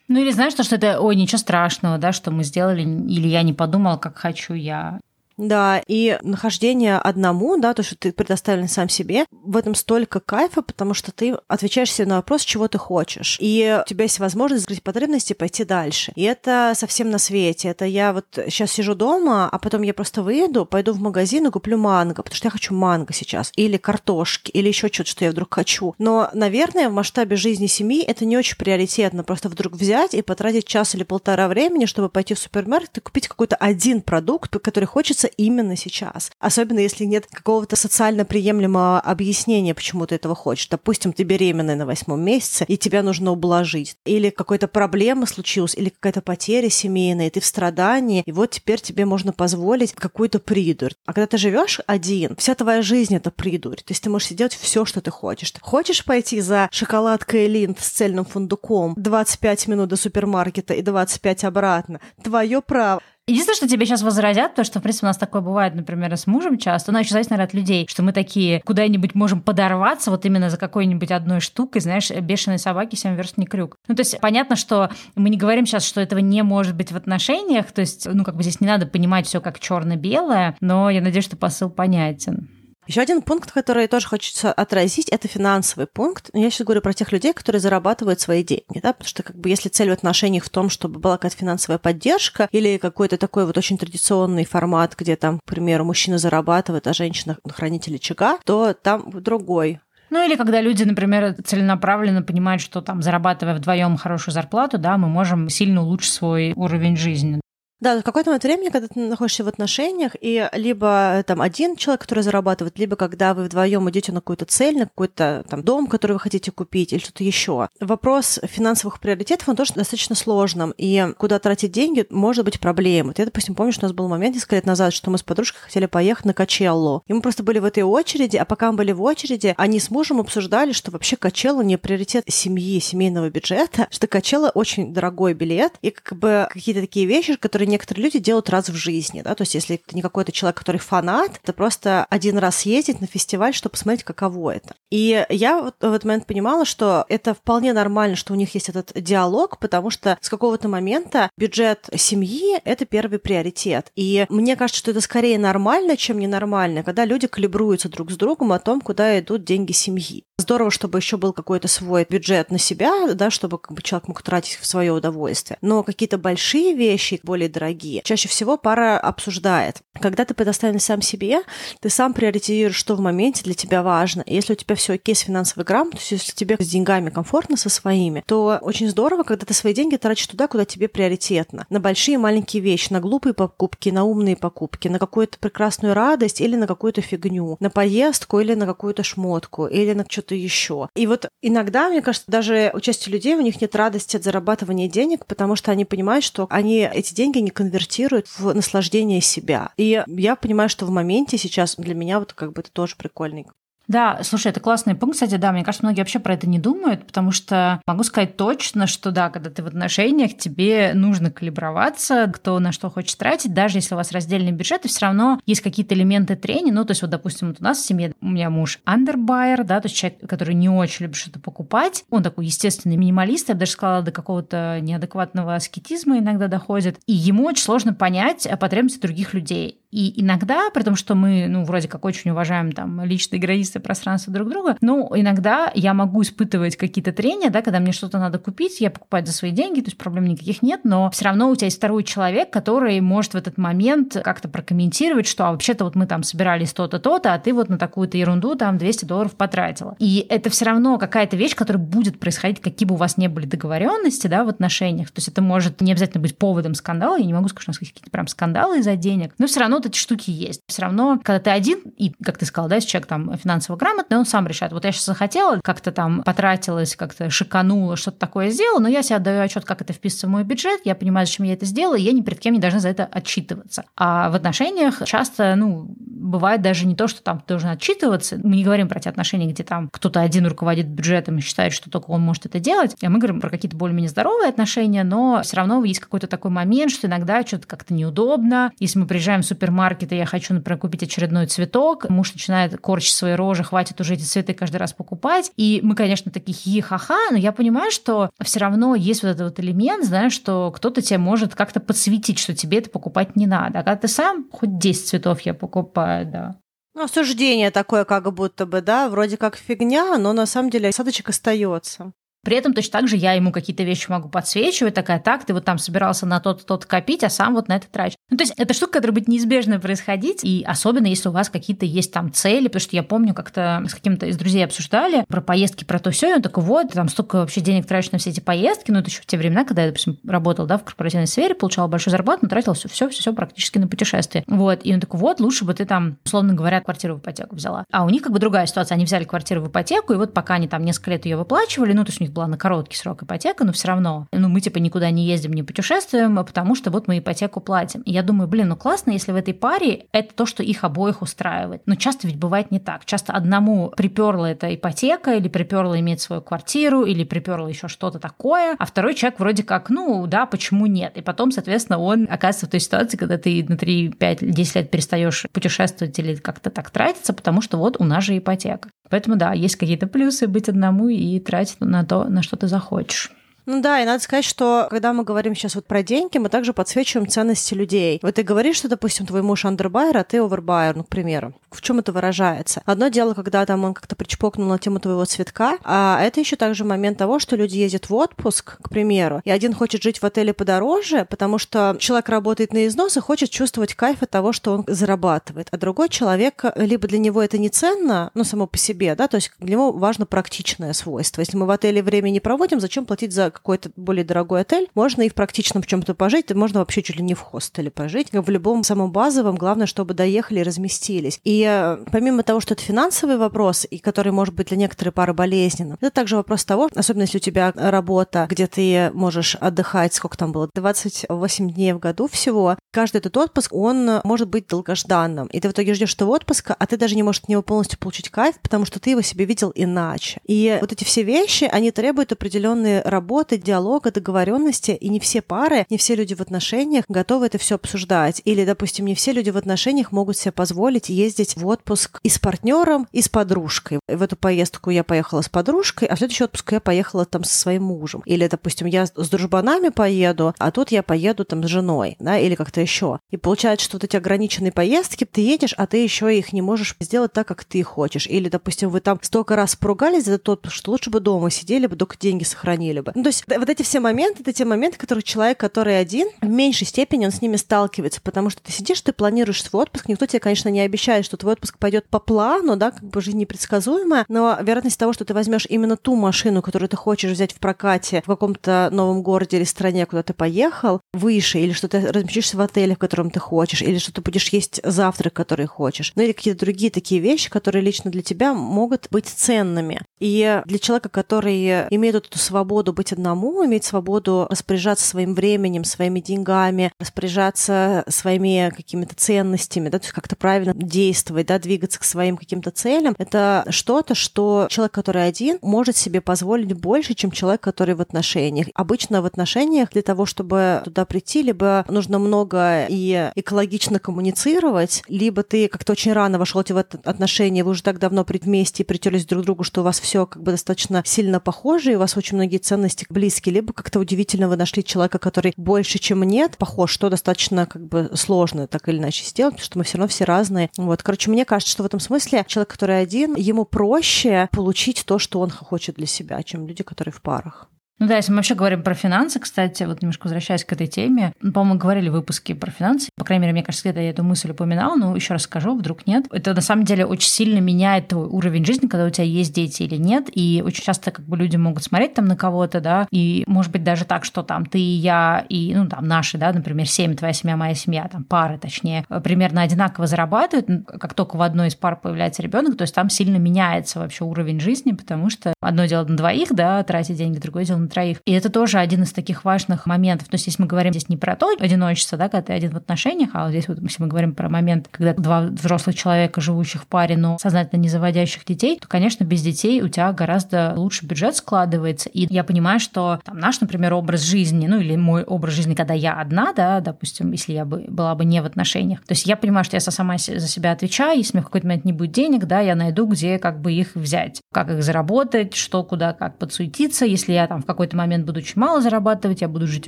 Ну или знаешь, что, что это, ой, ничего страшного, да, что мы сделали, или я не подумала, как хочу я. Да, и нахождение одному, да, то, что ты предоставлен сам себе, в этом столько кайфа, потому что ты отвечаешь себе на вопрос, чего ты хочешь. И у тебя есть возможность закрыть потребности и пойти дальше. И это совсем на свете. Это я вот сейчас сижу дома, а потом я просто выйду, пойду в магазин и куплю манго, потому что я хочу манго сейчас. Или картошки, или еще что-то, что я вдруг хочу. Но, наверное, в масштабе жизни семьи это не очень приоритетно. Просто вдруг взять и потратить час или полтора времени, чтобы пойти в супермаркет и купить какой-то один продукт, который хочется именно сейчас. Особенно если нет какого-то социально приемлемого объяснения, почему ты этого хочешь. Допустим, ты беременная на восьмом месяце, и тебя нужно ублажить. Или какая-то проблема случилась, или какая-то потеря семейная, и ты в страдании, и вот теперь тебе можно позволить какую-то придурь. А когда ты живешь один, вся твоя жизнь это придурь. То есть ты можешь сделать все, что ты хочешь. Ты хочешь пойти за шоколадкой линд с цельным фундуком 25 минут до супермаркета и 25 обратно? Твое право. Единственное, что тебе сейчас возразят, то, что, в принципе, у нас такое бывает, например, с мужем часто, но еще зависит, наверное, от людей, что мы такие куда-нибудь можем подорваться вот именно за какой-нибудь одной штукой, знаешь, бешеные собаки, семь верст не крюк. Ну, то есть понятно, что мы не говорим сейчас, что этого не может быть в отношениях, то есть, ну, как бы здесь не надо понимать все как черно-белое, но я надеюсь, что посыл понятен. Еще один пункт, который тоже хочется отразить, это финансовый пункт. Я сейчас говорю про тех людей, которые зарабатывают свои деньги, да, потому что как бы если цель в отношениях в том, чтобы была какая-то финансовая поддержка или какой-то такой вот очень традиционный формат, где там, к примеру, мужчина зарабатывает, а женщина хранитель очага, то там другой ну или когда люди, например, целенаправленно понимают, что там зарабатывая вдвоем хорошую зарплату, да, мы можем сильно улучшить свой уровень жизни. Да, в какой-то момент времени, когда ты находишься в отношениях, и либо там один человек, который зарабатывает, либо когда вы вдвоем идете на какую-то цель, на какой-то там дом, который вы хотите купить, или что-то еще. Вопрос финансовых приоритетов, он тоже достаточно сложным, и куда тратить деньги может быть проблемой. Вот я, допустим, помню, что у нас был момент несколько лет назад, что мы с подружкой хотели поехать на Качеллу. И мы просто были в этой очереди, а пока мы были в очереди, они с мужем обсуждали, что вообще Качелла не приоритет семьи, семейного бюджета, что Качелла очень дорогой билет, и как бы какие-то такие вещи, которые некоторые люди делают раз в жизни, да, то есть если ты не какой-то человек, который фанат, это просто один раз ездить на фестиваль, чтобы посмотреть, каково это. И я вот в этот момент понимала, что это вполне нормально, что у них есть этот диалог, потому что с какого-то момента бюджет семьи — это первый приоритет. И мне кажется, что это скорее нормально, чем ненормально, когда люди калибруются друг с другом о том, куда идут деньги семьи. Здорово, чтобы еще был какой-то свой бюджет на себя, да, чтобы как бы, человек мог тратить в свое удовольствие. Но какие-то большие вещи, более дорогие, чаще всего пара обсуждает. Когда ты предоставлен сам себе, ты сам приоритизируешь, что в моменте для тебя важно. И если у тебя все окей с финансовой грамотностью, если тебе с деньгами комфортно со своими, то очень здорово, когда ты свои деньги тратишь туда, куда тебе приоритетно. На большие и маленькие вещи, на глупые покупки, на умные покупки, на какую-то прекрасную радость или на какую-то фигню, на поездку или на какую-то шмотку, или на что-то еще. И вот иногда, мне кажется, даже у части людей у них нет радости от зарабатывания денег, потому что они понимают, что они эти деньги не конвертируют в наслаждение себя. И я понимаю, что в моменте сейчас для меня вот как бы это тоже прикольный да, слушай, это классный пункт, кстати, да, мне кажется, многие вообще про это не думают, потому что могу сказать точно, что да, когда ты в отношениях, тебе нужно калиброваться, кто на что хочет тратить, даже если у вас раздельный бюджет, и все равно есть какие-то элементы трения, ну, то есть вот, допустим, вот у нас в семье, у меня муж андербайер, да, то есть человек, который не очень любит что-то покупать, он такой естественный минималист, я бы даже сказала, до какого-то неадекватного аскетизма иногда доходит, и ему очень сложно понять потребности других людей. И иногда, при том, что мы, ну, вроде как очень уважаем там личные границы пространства друг друга, ну, иногда я могу испытывать какие-то трения, да, когда мне что-то надо купить, я покупаю за свои деньги, то есть проблем никаких нет, но все равно у тебя есть второй человек, который может в этот момент как-то прокомментировать, что а вообще-то вот мы там собирались то-то, то-то, а ты вот на такую-то ерунду там 200 долларов потратила. И это все равно какая-то вещь, которая будет происходить, какие бы у вас не были договоренности, да, в отношениях. То есть это может не обязательно быть поводом скандала, я не могу сказать, что у нас какие-то прям скандалы из-за денег, но все равно эти штуки есть. Все равно, когда ты один, и, как ты сказал, да, если человек там финансово грамотный, он сам решает. Вот я сейчас захотела, как-то там потратилась, как-то шиканула, что-то такое сделала, но я себе отдаю отчет, как это вписывается в мой бюджет, я понимаю, зачем я это сделала, и я ни перед кем не должна за это отчитываться. А в отношениях часто, ну, бывает даже не то, что там ты должен отчитываться. Мы не говорим про те отношения, где там кто-то один руководит бюджетом и считает, что только он может это делать. А мы говорим про какие-то более-менее здоровые отношения, но все равно есть какой-то такой момент, что иногда что-то как-то неудобно. Если мы приезжаем в супермаркет, и я хочу, например, купить очередной цветок, муж начинает корчить свои рожи, хватит уже эти цветы каждый раз покупать. И мы, конечно, такие хи-ха-ха, но я понимаю, что все равно есть вот этот вот элемент, знаешь, что кто-то тебе может как-то подсветить, что тебе это покупать не надо. А когда ты сам, хоть 10 цветов я покупаю, да. Ну, осуждение такое как будто бы, да, вроде как фигня, но на самом деле осадочек остается. При этом точно так же я ему какие-то вещи могу подсвечивать, такая, так, ты вот там собирался на тот-то тот копить, а сам вот на это тратишь. Ну, то есть это штука, которая будет неизбежно происходить, и особенно если у вас какие-то есть там цели, потому что я помню, как-то с каким-то из друзей обсуждали про поездки, про то все, и он такой, вот, там столько вообще денег тратишь на все эти поездки, ну, это еще в те времена, когда я, допустим, работал, да, в корпоративной сфере, получала большую зарплату, но тратил все, все, все практически на путешествия. Вот, и он такой, вот, лучше бы ты там, условно говоря, квартиру в ипотеку взяла. А у них как бы другая ситуация, они взяли квартиру в ипотеку, и вот пока они там несколько лет ее выплачивали, ну, то есть у них была на короткий срок ипотека, но все равно, ну, мы типа никуда не ездим, не путешествуем, а потому что вот мы ипотеку платим. И я думаю, блин, ну классно, если в этой паре это то, что их обоих устраивает. Но часто ведь бывает не так. Часто одному приперла эта ипотека, или приперла иметь свою квартиру, или приперла еще что-то такое, а второй человек вроде как, ну, да, почему нет? И потом, соответственно, он оказывается в той ситуации, когда ты на 3, 5, 10 лет перестаешь путешествовать или как-то так тратиться, потому что вот у нас же ипотека. Поэтому да, есть какие-то плюсы быть одному и тратить на то, на что ты захочешь. Ну да, и надо сказать, что когда мы говорим сейчас вот про деньги, мы также подсвечиваем ценности людей. Вот ты говоришь, что, допустим, твой муж андербайер, а ты овербайер, ну, к примеру. В чем это выражается? Одно дело, когда там он как-то причпокнул на тему твоего цветка, а это еще также момент того, что люди ездят в отпуск, к примеру, и один хочет жить в отеле подороже, потому что человек работает на износ и хочет чувствовать кайф от того, что он зарабатывает, а другой человек, либо для него это не ценно, ну, само по себе, да, то есть для него важно практичное свойство. Если мы в отеле время не проводим, зачем платить за какой-то более дорогой отель, можно и в практичном чем-то пожить, можно вообще чуть ли не в хостеле пожить. В любом самом базовом, главное, чтобы доехали и разместились. И э, помимо того, что это финансовый вопрос, и который может быть для некоторой пары болезненным, это также вопрос того, особенно если у тебя работа, где ты можешь отдыхать, сколько там было, 28 дней в году всего, каждый этот отпуск, он может быть долгожданным. И ты в итоге ждешь этого отпуска, а ты даже не можешь от него полностью получить кайф, потому что ты его себе видел иначе. И вот эти все вещи, они требуют определенной работы, работы, диалога, договоренности, и не все пары, не все люди в отношениях готовы это все обсуждать. Или, допустим, не все люди в отношениях могут себе позволить ездить в отпуск и с партнером, и с подружкой. В эту поездку я поехала с подружкой, а в следующий отпуск я поехала там со своим мужем. Или, допустим, я с дружбанами поеду, а тут я поеду там с женой, да, или как-то еще. И получается, что вот эти ограниченные поездки, ты едешь, а ты еще их не можешь сделать так, как ты хочешь. Или, допустим, вы там столько раз поругались за отпуск, что лучше бы дома сидели бы, только деньги сохранили бы. Ну, то есть есть вот эти все моменты, это те моменты, которые человек, который один, в меньшей степени он с ними сталкивается, потому что ты сидишь, ты планируешь свой отпуск, никто тебе, конечно, не обещает, что твой отпуск пойдет по плану, да, как бы жизнь непредсказуемая, но вероятность того, что ты возьмешь именно ту машину, которую ты хочешь взять в прокате в каком-то новом городе или стране, куда ты поехал, выше, или что ты размещишься в отеле, в котором ты хочешь, или что ты будешь есть завтрак, который хочешь, ну или какие-то другие такие вещи, которые лично для тебя могут быть ценными. И для человека, который имеет эту свободу быть одному, самому иметь свободу распоряжаться своим временем, своими деньгами, распоряжаться своими какими-то ценностями, да, то есть как-то правильно действовать, да, двигаться к своим каким-то целям, это что-то, что человек, который один, может себе позволить больше, чем человек, который в отношениях. Обычно в отношениях для того, чтобы туда прийти, либо нужно много и экологично коммуницировать, либо ты как-то очень рано вошел в это отношения, вы уже так давно вместе и притерлись друг к другу, что у вас все как бы достаточно сильно похоже, и у вас очень многие ценности близкий, либо как-то удивительно вы нашли человека, который больше, чем нет, похож, что достаточно как бы сложно так или иначе сделать, потому что мы все равно все разные. Вот, короче, мне кажется, что в этом смысле человек, который один, ему проще получить то, что он хочет для себя, чем люди, которые в парах. Ну да, если мы вообще говорим про финансы, кстати, вот немножко возвращаясь к этой теме, по-моему, говорили в выпуске про финансы, по крайней мере, мне кажется, где-то я эту мысль упоминала, но еще раз скажу, вдруг нет. Это на самом деле очень сильно меняет твой уровень жизни, когда у тебя есть дети или нет, и очень часто как бы люди могут смотреть там на кого-то, да, и может быть даже так, что там ты и я, и, ну, там наши, да, например, семья, твоя семья, моя семья, там пары, точнее, примерно одинаково зарабатывают, как только в одной из пар появляется ребенок, то есть там сильно меняется вообще уровень жизни, потому что одно дело на двоих, да, тратить деньги, другое дело на на троих. И это тоже один из таких важных моментов. То есть, если мы говорим здесь не про то одиночество, да, когда ты один в отношениях, а вот здесь вот, если мы говорим про момент, когда два взрослых человека, живущих в паре, но сознательно не заводящих детей, то, конечно, без детей у тебя гораздо лучше бюджет складывается. И я понимаю, что там наш, например, образ жизни, ну или мой образ жизни, когда я одна, да, допустим, если я бы была бы не в отношениях. То есть я понимаю, что я сама за себя отвечаю, если у меня в какой-то момент не будет денег, да, я найду, где как бы их взять, как их заработать, что куда как подсуетиться. Если я там в какой-то момент буду очень мало зарабатывать, я буду жить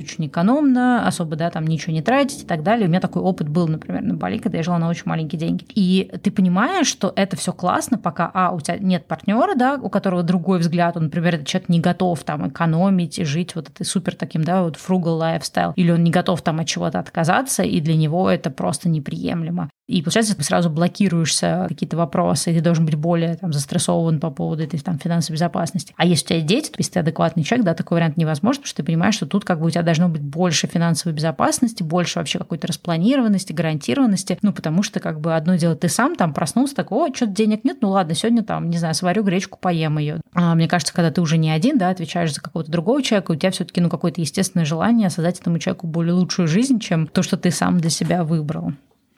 очень экономно, особо, да, там ничего не тратить и так далее. У меня такой опыт был, например, на Бали, когда я жила на очень маленькие деньги. И ты понимаешь, что это все классно, пока, а, у тебя нет партнера, да, у которого другой взгляд, он, например, этот человек не готов там экономить и жить вот этой супер таким, да, вот frugal lifestyle, или он не готов там от чего-то отказаться, и для него это просто неприемлемо. И получается, ты сразу блокируешься какие-то вопросы, и ты должен быть более там, застрессован по поводу этой там, финансовой безопасности. А если у тебя дети, то если ты адекватный человек, да, такой вариант невозможен, потому что ты понимаешь, что тут как бы у тебя должно быть больше финансовой безопасности, больше вообще какой-то распланированности, гарантированности, ну, потому что как бы одно дело, ты сам там проснулся, такой, о, что-то денег нет, ну ладно, сегодня там, не знаю, сварю гречку, поем ее. А мне кажется, когда ты уже не один, да, отвечаешь за какого-то другого человека, у тебя все-таки, ну, какое-то естественное желание создать этому человеку более лучшую жизнь, чем то, что ты сам для себя выбрал.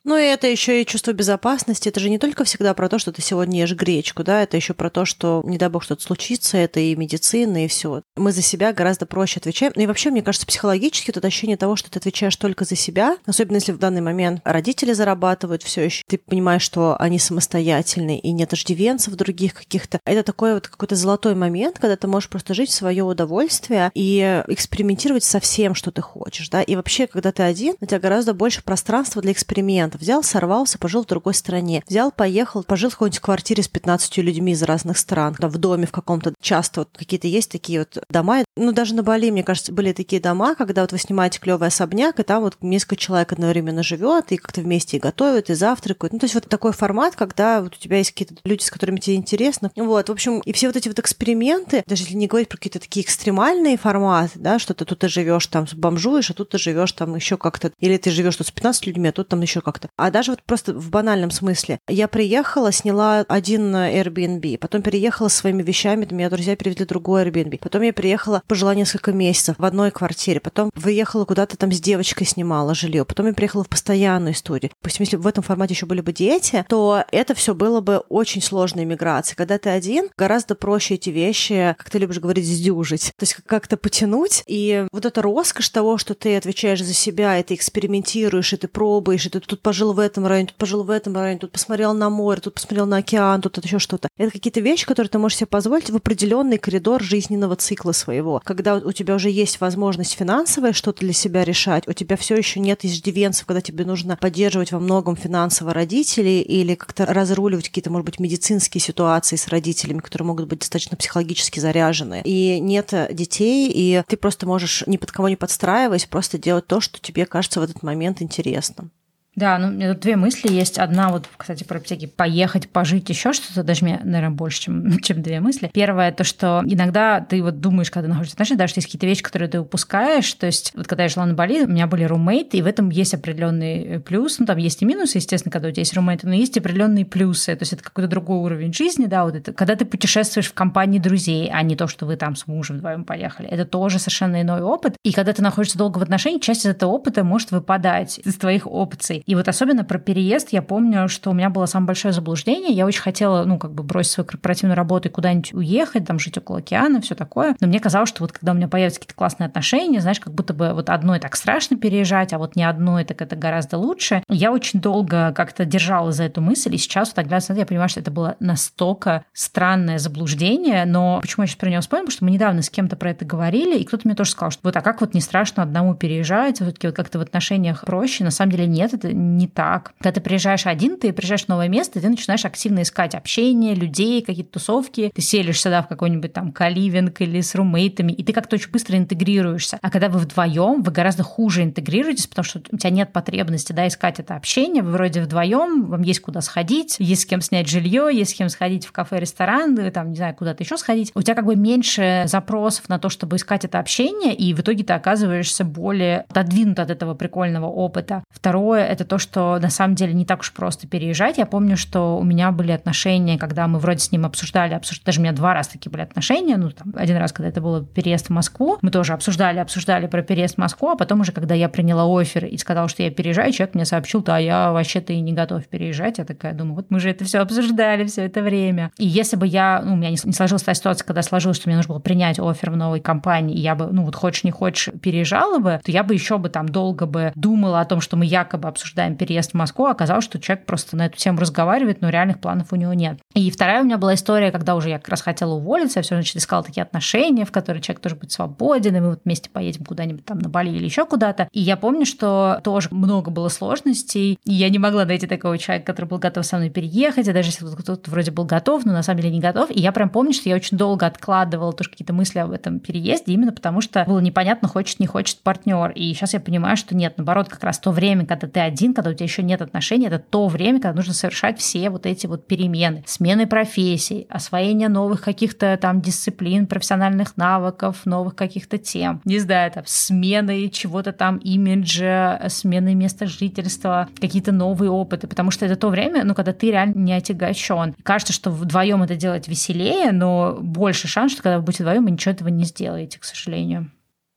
Ну и это еще и чувство безопасности. Это же не только всегда про то, что ты сегодня ешь гречку, да, это еще про то, что, не дай бог, что-то случится, это и медицина, и все. Мы за себя гораздо проще отвечаем. Ну и вообще, мне кажется, психологически это ощущение того, что ты отвечаешь только за себя, особенно если в данный момент родители зарабатывают все еще, ты понимаешь, что они самостоятельные, и нет иждивенцев других каких-то. Это такой вот какой-то золотой момент, когда ты можешь просто жить в свое удовольствие и экспериментировать со всем, что ты хочешь, да. И вообще, когда ты один, у тебя гораздо больше пространства для эксперимента вариантов. Взял, сорвался, пожил в другой стране. Взял, поехал, пожил в какой-нибудь квартире с 15 людьми из разных стран, в доме в каком-то. Часто вот какие-то есть такие вот дома. Ну, даже на Бали, мне кажется, были такие дома, когда вот вы снимаете клевый особняк, и там вот несколько человек одновременно живет, и как-то вместе и готовят, и завтракают. Ну, то есть вот такой формат, когда вот у тебя есть какие-то люди, с которыми тебе интересно. Вот, в общем, и все вот эти вот эксперименты, даже если не говорить про какие-то такие экстремальные форматы, да, что ты тут ты живешь там бомжуешь, а тут ты живешь там еще как-то, или ты живешь тут с 15 людьми, а тут там еще как-то. А даже вот просто в банальном смысле. Я приехала, сняла один Airbnb, потом переехала своими вещами, меня друзья перевели другой Airbnb. Потом я приехала, пожила несколько месяцев в одной квартире, потом выехала куда-то там с девочкой снимала жилье, потом я приехала в постоянную историю. Допустим, если в этом формате еще были бы дети, то это все было бы очень сложной миграцией. Когда ты один, гораздо проще эти вещи, как ты любишь говорить, сдюжить. То есть как-то потянуть. И вот эта роскошь того, что ты отвечаешь за себя, и ты экспериментируешь, и ты пробуешь, и ты тут пожил в этом районе, тут пожил в этом районе, тут посмотрел на море, тут посмотрел на океан, тут еще что-то. Это какие-то вещи, которые ты можешь себе позволить в определенный коридор жизненного цикла своего. Когда у тебя уже есть возможность финансовая что-то для себя решать, у тебя все еще нет иждивенцев, когда тебе нужно поддерживать во многом финансово родителей или как-то разруливать какие-то, может быть, медицинские ситуации с родителями, которые могут быть достаточно психологически заряжены. И нет детей, и ты просто можешь ни под кого не подстраиваясь, просто делать то, что тебе кажется в этот момент интересным. Да, ну, у меня тут две мысли есть. Одна вот, кстати, про всякие поехать, пожить, еще что-то, даже мне, наверное, больше, чем, чем две мысли. Первое, то, что иногда ты вот думаешь, когда находишься в отношениях, даже есть какие-то вещи, которые ты упускаешь. То есть вот когда я жила на Бали, у меня были румейты, и в этом есть определенный э, плюс. Ну, там есть и минусы, естественно, когда у тебя есть румейты, но есть определенные плюсы. То есть это какой-то другой уровень жизни, да, вот это, когда ты путешествуешь в компании друзей, а не то, что вы там с мужем вдвоем поехали. Это тоже совершенно иной опыт. И когда ты находишься долго в отношениях, часть из этого опыта может выпадать из твоих опций. И вот особенно про переезд я помню, что у меня было самое большое заблуждение. Я очень хотела, ну, как бы бросить свою корпоративную работу и куда-нибудь уехать, там жить около океана, все такое. Но мне казалось, что вот когда у меня появятся какие-то классные отношения, знаешь, как будто бы вот одной так страшно переезжать, а вот не одной, так это гораздо лучше. Я очень долго как-то держала за эту мысль, и сейчас вот тогда я понимаю, что это было настолько странное заблуждение, но почему я сейчас про него вспомнила, потому что мы недавно с кем-то про это говорили, и кто-то мне тоже сказал, что вот, а как вот не страшно одному переезжать, все-таки вот как-то в отношениях проще. На самом деле нет, это не так. Когда ты приезжаешь один, ты приезжаешь в новое место, ты начинаешь активно искать общение, людей, какие-то тусовки, ты селишь сюда в какой-нибудь там каливинг или с румейтами, и ты как-то очень быстро интегрируешься. А когда вы вдвоем, вы гораздо хуже интегрируетесь, потому что у тебя нет потребности да, искать это общение, вы вроде вдвоем, вам есть куда сходить, есть с кем снять жилье, есть с кем сходить в кафе, ресторан, там, не знаю, куда-то еще сходить. У тебя как бы меньше запросов на то, чтобы искать это общение, и в итоге ты оказываешься более отодвинут от этого прикольного опыта. Второе, это это то, что на самом деле не так уж просто переезжать. Я помню, что у меня были отношения, когда мы вроде с ним обсуждали, обсуждали, даже у меня два раза такие были отношения, ну, там, один раз, когда это был переезд в Москву, мы тоже обсуждали, обсуждали про переезд в Москву, а потом уже, когда я приняла офер и сказала, что я переезжаю, человек мне сообщил, да, я вообще-то и не готов переезжать. Я такая думаю, вот мы же это все обсуждали все это время. И если бы я, ну, у меня не, не сложилась та ситуация, когда сложилось, что мне нужно было принять офер в новой компании, и я бы, ну, вот хочешь не хочешь, переезжала бы, то я бы еще бы там долго бы думала о том, что мы якобы обсуждаем переезд в Москву, оказалось, что человек просто на эту тему разговаривает, но реальных планов у него нет. И вторая у меня была история, когда уже я как раз хотела уволиться, я все значит искала такие отношения, в которые человек тоже будет свободен, и мы вот вместе поедем куда-нибудь там на Бали или еще куда-то. И я помню, что тоже много было сложностей, и я не могла найти такого человека, который был готов со мной переехать, а даже если кто-то вроде был готов, но на самом деле не готов. И я прям помню, что я очень долго откладывала тоже какие-то мысли об этом переезде, именно потому что было непонятно, хочет, не хочет партнер. И сейчас я понимаю, что нет, наоборот, как раз то время, когда ты один, когда у тебя еще нет отношений, это то время, когда нужно совершать все вот эти вот перемены, смены профессий, освоение новых каких-то там дисциплин, профессиональных навыков, новых каких-то тем, не знаю, там, смены чего-то там имиджа, смены места жительства, какие-то новые опыты, потому что это то время, ну, когда ты реально не отягощен. Кажется, что вдвоем это делать веселее, но больше шанс, что когда вы будете вдвоем, вы ничего этого не сделаете, к сожалению.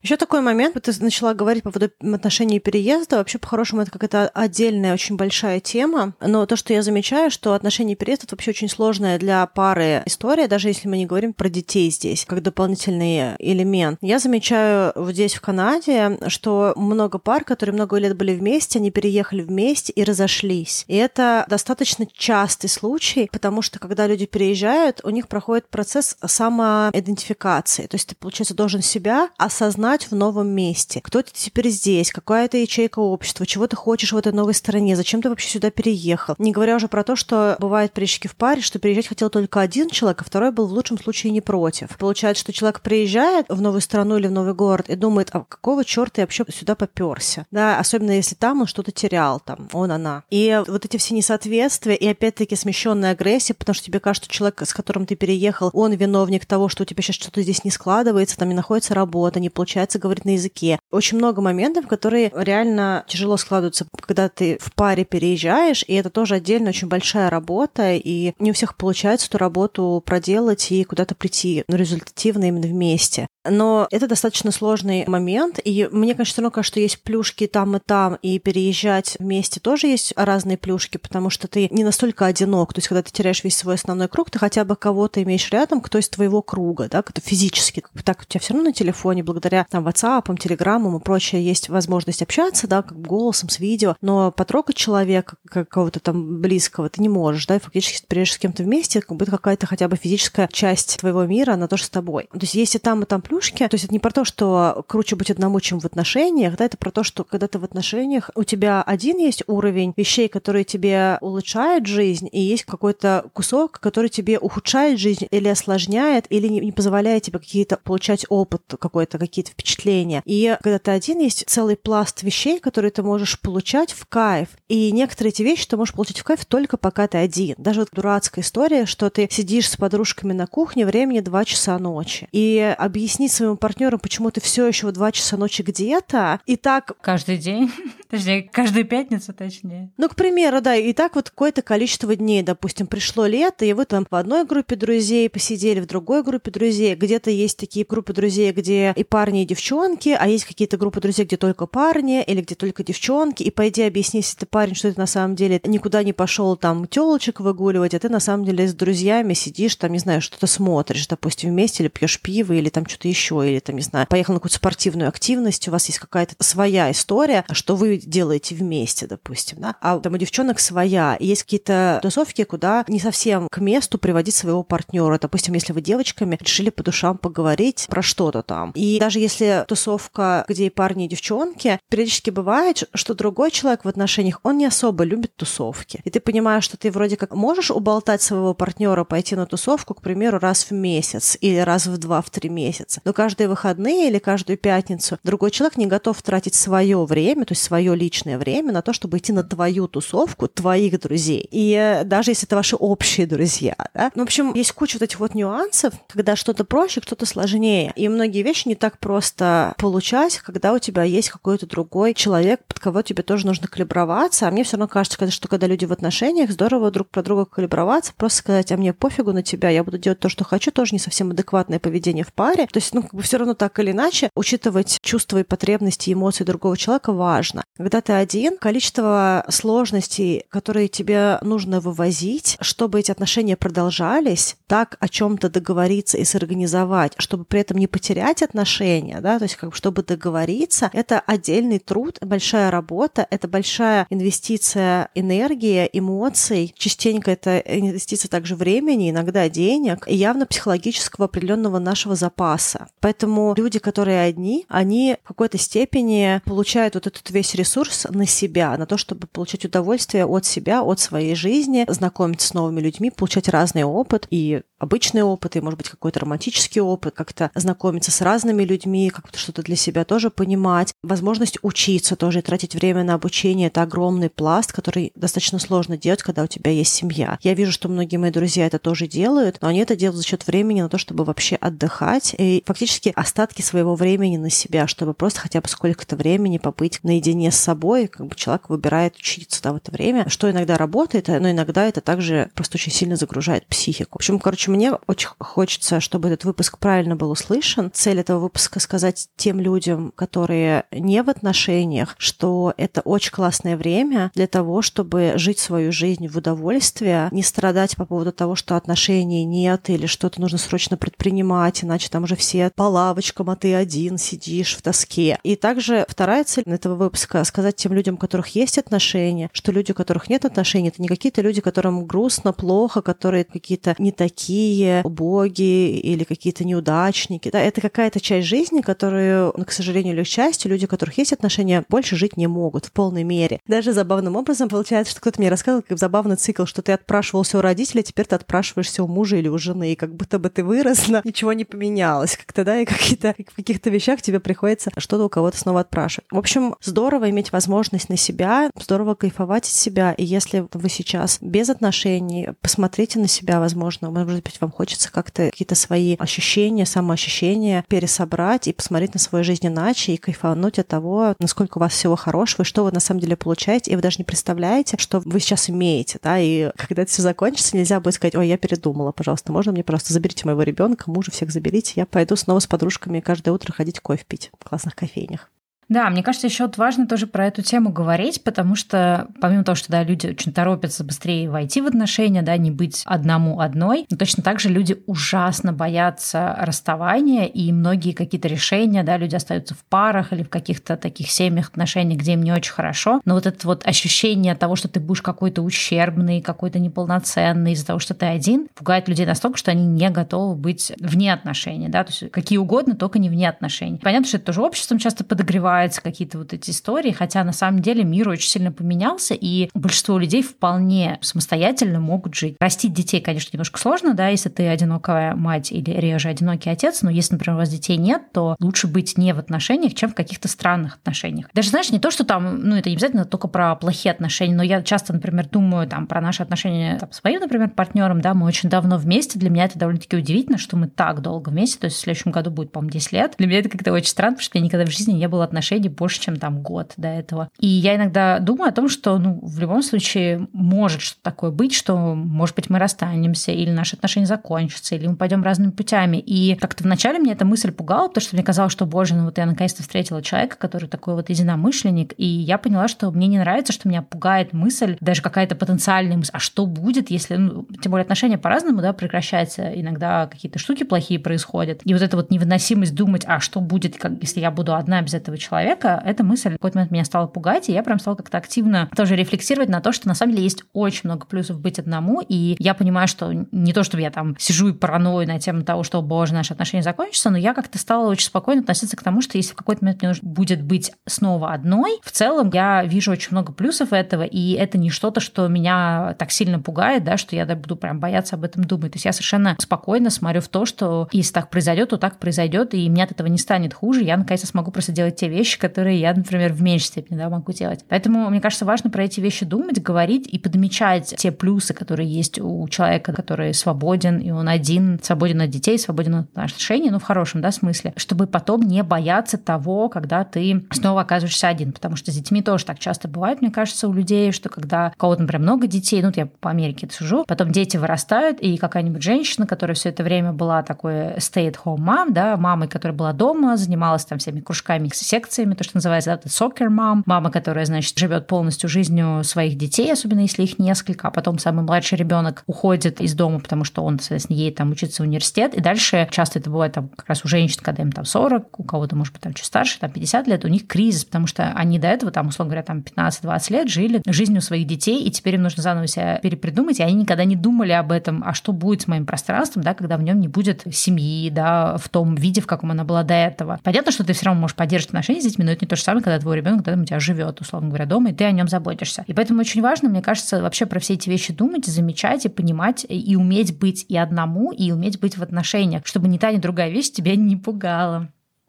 Еще такой момент, вот ты начала говорить по поводу отношений переезда. Вообще, по-хорошему, это какая-то отдельная, очень большая тема. Но то, что я замечаю, что отношения переезда это вообще очень сложная для пары история, даже если мы не говорим про детей здесь, как дополнительный элемент. Я замечаю здесь, в Канаде, что много пар, которые много лет были вместе, они переехали вместе и разошлись. И это достаточно частый случай, потому что когда люди переезжают, у них проходит процесс самоидентификации. То есть ты, получается, должен себя осознать узнать в новом месте. Кто ты теперь здесь, какая ты ячейка общества, чего ты хочешь в этой новой стране, зачем ты вообще сюда переехал. Не говоря уже про то, что бывает переезжики в паре, что переезжать хотел только один человек, а второй был в лучшем случае не против. Получается, что человек приезжает в новую страну или в новый город и думает, а какого черта я вообще сюда поперся? Да, особенно если там он что-то терял, там, он, она. И вот эти все несоответствия и опять-таки смещенная агрессия, потому что тебе кажется, что человек, с которым ты переехал, он виновник того, что у тебя сейчас что-то здесь не складывается, там не находится работа, не получается получается говорить на языке. Очень много моментов, которые реально тяжело складываются, когда ты в паре переезжаешь, и это тоже отдельно очень большая работа, и не у всех получается эту работу проделать и куда-то прийти ну, результативно именно вместе. Но это достаточно сложный момент, и мне, конечно, все равно кажется, что есть плюшки там и там, и переезжать вместе тоже есть разные плюшки, потому что ты не настолько одинок. То есть, когда ты теряешь весь свой основной круг, ты хотя бы кого-то имеешь рядом, кто из твоего круга, да, кто физически. Так у тебя все равно на телефоне, благодаря там WhatsApp, Telegram и прочее есть возможность общаться, да, как голосом, с видео, но потрогать человека, какого-то там близкого, ты не можешь, да, и фактически ты приезжаешь с кем-то вместе, как будто какая-то хотя бы физическая часть твоего мира, она тоже с тобой. То есть если там и там плюшки, то есть это не про то, что круче быть одному, чем в отношениях, да, это про то, что когда ты в отношениях, у тебя один есть уровень вещей, которые тебе улучшают жизнь, и есть какой-то кусок, который тебе ухудшает жизнь или осложняет, или не, не позволяет тебе какие-то получать опыт какой-то, какие-то впечатления. И когда ты один, есть целый пласт вещей, которые ты можешь получать в кайф. И некоторые эти вещи ты можешь получить в кайф только пока ты один. Даже вот дурацкая история, что ты сидишь с подружками на кухне, времени 2 часа ночи. И объяснить своему партнеру, почему ты все еще в 2 часа ночи где-то, и так... Каждый день? Точнее, каждую пятницу, точнее. Ну, к примеру, да, и так вот какое-то количество дней, допустим, пришло лето, и вы там в одной группе друзей посидели, в другой группе друзей, где-то есть такие группы друзей, где и парни, и девчонки, а есть какие-то группы друзей, где только парни или где только девчонки, и пойди объясни, если ты парень, что ты на самом деле никуда не пошел там телочек выгуливать, а ты на самом деле с друзьями сидишь, там, не знаю, что-то смотришь, допустим, вместе, или пьешь пиво, или там что-то еще, или там, не знаю, поехал на какую-то спортивную активность, у вас есть какая-то своя история, что вы делаете вместе, допустим, да, а там у девчонок своя, и есть какие-то тусовки, куда не совсем к месту приводить своего партнера, допустим, если вы девочками решили по душам поговорить про что-то там, и даже если если тусовка, где и парни, и девчонки, периодически бывает, что другой человек в отношениях, он не особо любит тусовки. И ты понимаешь, что ты вроде как можешь уболтать своего партнера пойти на тусовку, к примеру, раз в месяц или раз в два, в три месяца. Но каждые выходные или каждую пятницу другой человек не готов тратить свое время, то есть свое личное время на то, чтобы идти на твою тусовку твоих друзей. И даже если это ваши общие друзья, да? Ну, в общем, есть куча вот этих вот нюансов, когда что-то проще, что-то сложнее. И многие вещи не так просто просто получать, когда у тебя есть какой-то другой человек, под кого тебе тоже нужно калиброваться. А мне все равно кажется, что когда люди в отношениях, здорово друг про друга калиброваться, просто сказать, а мне пофигу на тебя, я буду делать то, что хочу, тоже не совсем адекватное поведение в паре. То есть, ну, как бы все равно так или иначе, учитывать чувства и потребности, эмоции другого человека важно. Когда ты один, количество сложностей, которые тебе нужно вывозить, чтобы эти отношения продолжались, так о чем-то договориться и сорганизовать, чтобы при этом не потерять отношения, да, то есть как бы чтобы договориться, это отдельный труд, большая работа, это большая инвестиция энергии, эмоций, частенько это инвестиция также времени, иногда денег и явно психологического определенного нашего запаса. Поэтому люди, которые одни, они в какой-то степени получают вот этот весь ресурс на себя, на то, чтобы получать удовольствие от себя, от своей жизни, знакомиться с новыми людьми, получать разный опыт и обычный опыт, и, может быть, какой-то романтический опыт, как-то знакомиться с разными людьми, как-то что-то для себя тоже понимать. Возможность учиться тоже, тратить время на обучение — это огромный пласт, который достаточно сложно делать, когда у тебя есть семья. Я вижу, что многие мои друзья это тоже делают, но они это делают за счет времени на то, чтобы вообще отдыхать и фактически остатки своего времени на себя, чтобы просто хотя бы сколько-то времени побыть наедине с собой, как бы человек выбирает учиться да, в это время, что иногда работает, но иногда это также просто очень сильно загружает психику. В общем, короче, мне очень хочется, чтобы этот выпуск правильно был услышан. Цель этого выпуска сказать тем людям, которые не в отношениях, что это очень классное время для того, чтобы жить свою жизнь в удовольствие, не страдать по поводу того, что отношений нет или что-то нужно срочно предпринимать, иначе там уже все по лавочкам, а ты один сидишь в тоске. И также вторая цель этого выпуска — сказать тем людям, у которых есть отношения, что люди, у которых нет отношений, это не какие-то люди, которым грустно, плохо, которые какие-то не такие, боги или какие-то неудачники. Да, это какая-то часть жизни, которую, ну, к сожалению или к счастью, люди, у которых есть отношения, больше жить не могут в полной мере. Даже забавным образом получается, что кто-то мне рассказывал, как забавный цикл, что ты отпрашивался у родителей, теперь ты отпрашиваешься у мужа или у жены, и как будто бы ты выросла, ничего не поменялось. Как-то, да, и какие-то, в каких-то вещах тебе приходится что-то у кого-то снова отпрашивать. В общем, здорово иметь возможность на себя, здорово кайфовать от себя, и если вы сейчас без отношений, посмотрите на себя, возможно, может быть, вам хочется как-то какие-то свои ощущения, самоощущения пересобрать и посмотреть на свою жизнь иначе и кайфануть от того, насколько у вас всего хорошего, и что вы на самом деле получаете, и вы даже не представляете, что вы сейчас имеете, да, и когда это все закончится, нельзя будет сказать, ой, я передумала, пожалуйста, можно мне просто заберите моего ребенка, мужа всех заберите, я пойду снова с подружками каждое утро ходить кофе пить в классных кофейнях. Да, мне кажется, еще вот важно тоже про эту тему говорить, потому что помимо того, что да, люди очень торопятся быстрее войти в отношения, да, не быть одному одной, но точно так же люди ужасно боятся расставания, и многие какие-то решения, да, люди остаются в парах или в каких-то таких семьях отношениях, где им не очень хорошо, но вот это вот ощущение того, что ты будешь какой-то ущербный, какой-то неполноценный из-за того, что ты один, пугает людей настолько, что они не готовы быть вне отношений, да, то есть какие угодно, только не вне отношений. Понятно, что это тоже обществом часто подогревает, развиваются какие-то вот эти истории, хотя на самом деле мир очень сильно поменялся, и большинство людей вполне самостоятельно могут жить. Растить детей, конечно, немножко сложно, да, если ты одинокая мать или реже одинокий отец, но если, например, у вас детей нет, то лучше быть не в отношениях, чем в каких-то странных отношениях. Даже, знаешь, не то, что там, ну, это не обязательно только про плохие отношения, но я часто, например, думаю там про наши отношения там, с моим, например, партнером, да, мы очень давно вместе, для меня это довольно-таки удивительно, что мы так долго вместе, то есть в следующем году будет, по-моему, 10 лет. Для меня это как-то очень странно, потому что я никогда в жизни не было отношений отношений больше, чем там год до этого. И я иногда думаю о том, что ну, в любом случае может что-то такое быть, что, может быть, мы расстанемся, или наши отношения закончатся, или мы пойдем разными путями. И как-то вначале мне эта мысль пугала, потому что мне казалось, что, боже, ну вот я наконец-то встретила человека, который такой вот единомышленник, и я поняла, что мне не нравится, что меня пугает мысль, даже какая-то потенциальная мысль, а что будет, если, ну, тем более отношения по-разному, да, прекращаются, иногда какие-то штуки плохие происходят, и вот эта вот невыносимость думать, а что будет, если я буду одна без этого человека, человека, эта мысль в какой-то момент меня стала пугать, и я прям стала как-то активно тоже рефлексировать на то, что на самом деле есть очень много плюсов быть одному, и я понимаю, что не то, чтобы я там сижу и параною на тему того, что, боже, наши отношения закончатся, но я как-то стала очень спокойно относиться к тому, что если в какой-то момент мне нужно будет быть снова одной, в целом я вижу очень много плюсов этого, и это не что-то, что меня так сильно пугает, да, что я буду прям бояться об этом думать. То есть я совершенно спокойно смотрю в то, что если так произойдет, то так произойдет, и мне от этого не станет хуже, я наконец-то смогу просто делать те вещи, вещи, которые я, например, в меньшей степени да, могу делать. Поэтому, мне кажется, важно про эти вещи думать, говорить и подмечать те плюсы, которые есть у человека, который свободен, и он один, свободен от детей, свободен от отношений, ну, в хорошем да, смысле, чтобы потом не бояться того, когда ты снова оказываешься один. Потому что с детьми тоже так часто бывает, мне кажется, у людей, что когда у кого-то, например, много детей, ну, я по Америке сужу, потом дети вырастают, и какая-нибудь женщина, которая все это время была такой stay-at-home mom, да, мамой, которая была дома, занималась там всеми кружками, секциями, то, что называется, да, soccer mom, мама, которая, значит, живет полностью жизнью своих детей, особенно если их несколько, а потом самый младший ребенок уходит из дома, потому что он, соответственно, едет там учиться в университет, и дальше часто это бывает там как раз у женщин, когда им там 40, у кого-то, может быть, там чуть старше, там 50 лет, у них кризис, потому что они до этого, там, условно говоря, там 15-20 лет жили жизнью своих детей, и теперь им нужно заново себя перепридумать, и они никогда не думали об этом, а что будет с моим пространством, да, когда в нем не будет семьи, да, в том виде, в каком она была до этого. Понятно, что ты все равно можешь поддерживать отношения детьми, но это не то же самое, когда твой ребенок когда у тебя живет, условно говоря, дома, и ты о нем заботишься. И поэтому очень важно, мне кажется, вообще про все эти вещи думать, замечать и понимать, и уметь быть и одному, и уметь быть в отношениях, чтобы ни та, ни другая вещь тебя не пугала.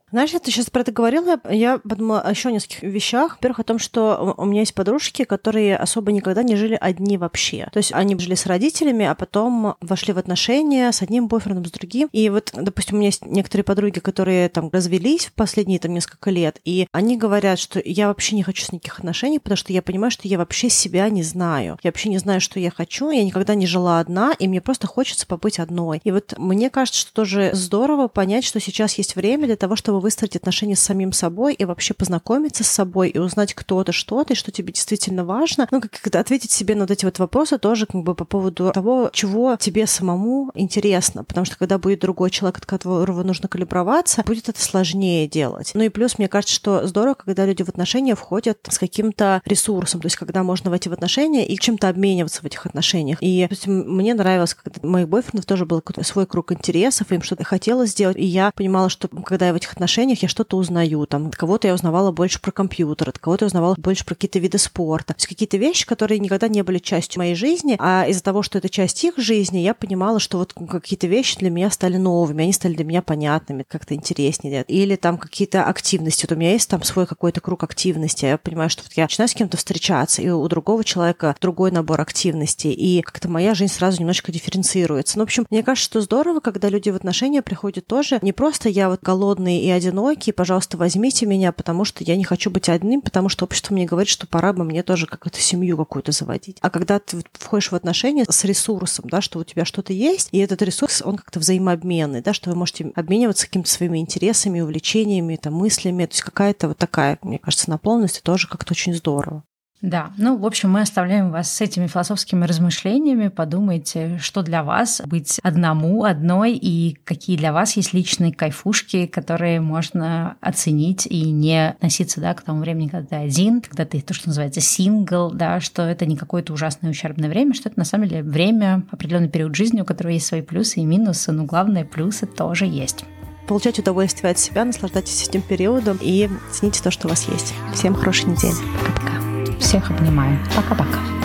Знаешь, ты сейчас про это говорила, я подумала о еще нескольких вещах. Во-первых, о том, что у меня есть подружки, которые особо никогда не жили одни вообще. То есть они жили с родителями, а потом вошли в отношения с одним бойфрендом, с другим. И вот, допустим, у меня есть некоторые подруги, которые там развелись в последние там несколько лет, и они говорят, что я вообще не хочу с никаких отношений, потому что я понимаю, что я вообще себя не знаю. Я вообще не знаю, что я хочу, я никогда не жила одна, и мне просто хочется побыть одной. И вот мне кажется, что тоже здорово понять, что сейчас есть время для того, чтобы чтобы выстроить отношения с самим собой и вообще познакомиться с собой и узнать, кто ты, что ты, что тебе действительно важно. Ну, как ответить себе на вот эти вот вопросы тоже как бы по поводу того, чего тебе самому интересно. Потому что когда будет другой человек, от которого нужно калиброваться, будет это сложнее делать. Ну и плюс, мне кажется, что здорово, когда люди в отношения входят с каким-то ресурсом, то есть когда можно войти в отношения и чем-то обмениваться в этих отношениях. И есть, мне нравилось, когда моих бойфрендов тоже был свой круг интересов, им что-то хотелось сделать, и я понимала, что когда я в этих отношениях отношениях я что-то узнаю. Там, от кого-то я узнавала больше про компьютер, от кого-то я узнавала больше про какие-то виды спорта. То есть какие-то вещи, которые никогда не были частью моей жизни, а из-за того, что это часть их жизни, я понимала, что вот какие-то вещи для меня стали новыми, они стали для меня понятными, как-то интереснее. Или там какие-то активности. Вот у меня есть там свой какой-то круг активности. Я понимаю, что вот я начинаю с кем-то встречаться, и у другого человека другой набор активностей, и как-то моя жизнь сразу немножко дифференцируется. Ну, в общем, мне кажется, что здорово, когда люди в отношения приходят тоже не просто я вот голодный и одинокий, пожалуйста, возьмите меня, потому что я не хочу быть одним, потому что общество мне говорит, что пора бы мне тоже какую-то семью какую-то заводить. А когда ты входишь в отношения с ресурсом, да, что у тебя что-то есть, и этот ресурс, он как-то взаимообменный, да, что вы можете обмениваться какими-то своими интересами, увлечениями, там, мыслями, то есть какая-то вот такая, мне кажется, наполненность, тоже как-то очень здорово. Да, ну, в общем, мы оставляем вас с этими философскими размышлениями. Подумайте, что для вас быть одному, одной, и какие для вас есть личные кайфушки, которые можно оценить и не относиться да, к тому времени, когда ты один, когда ты то, что называется сингл, да, что это не какое-то ужасное ущербное время, что это на самом деле время, определенный период жизни, у которого есть свои плюсы и минусы, но главное, плюсы тоже есть получать удовольствие от себя, наслаждайтесь этим периодом и цените то, что у вас есть. Всем хорошей недели. Пока-пока. Всех обнимаю. Пока-пока.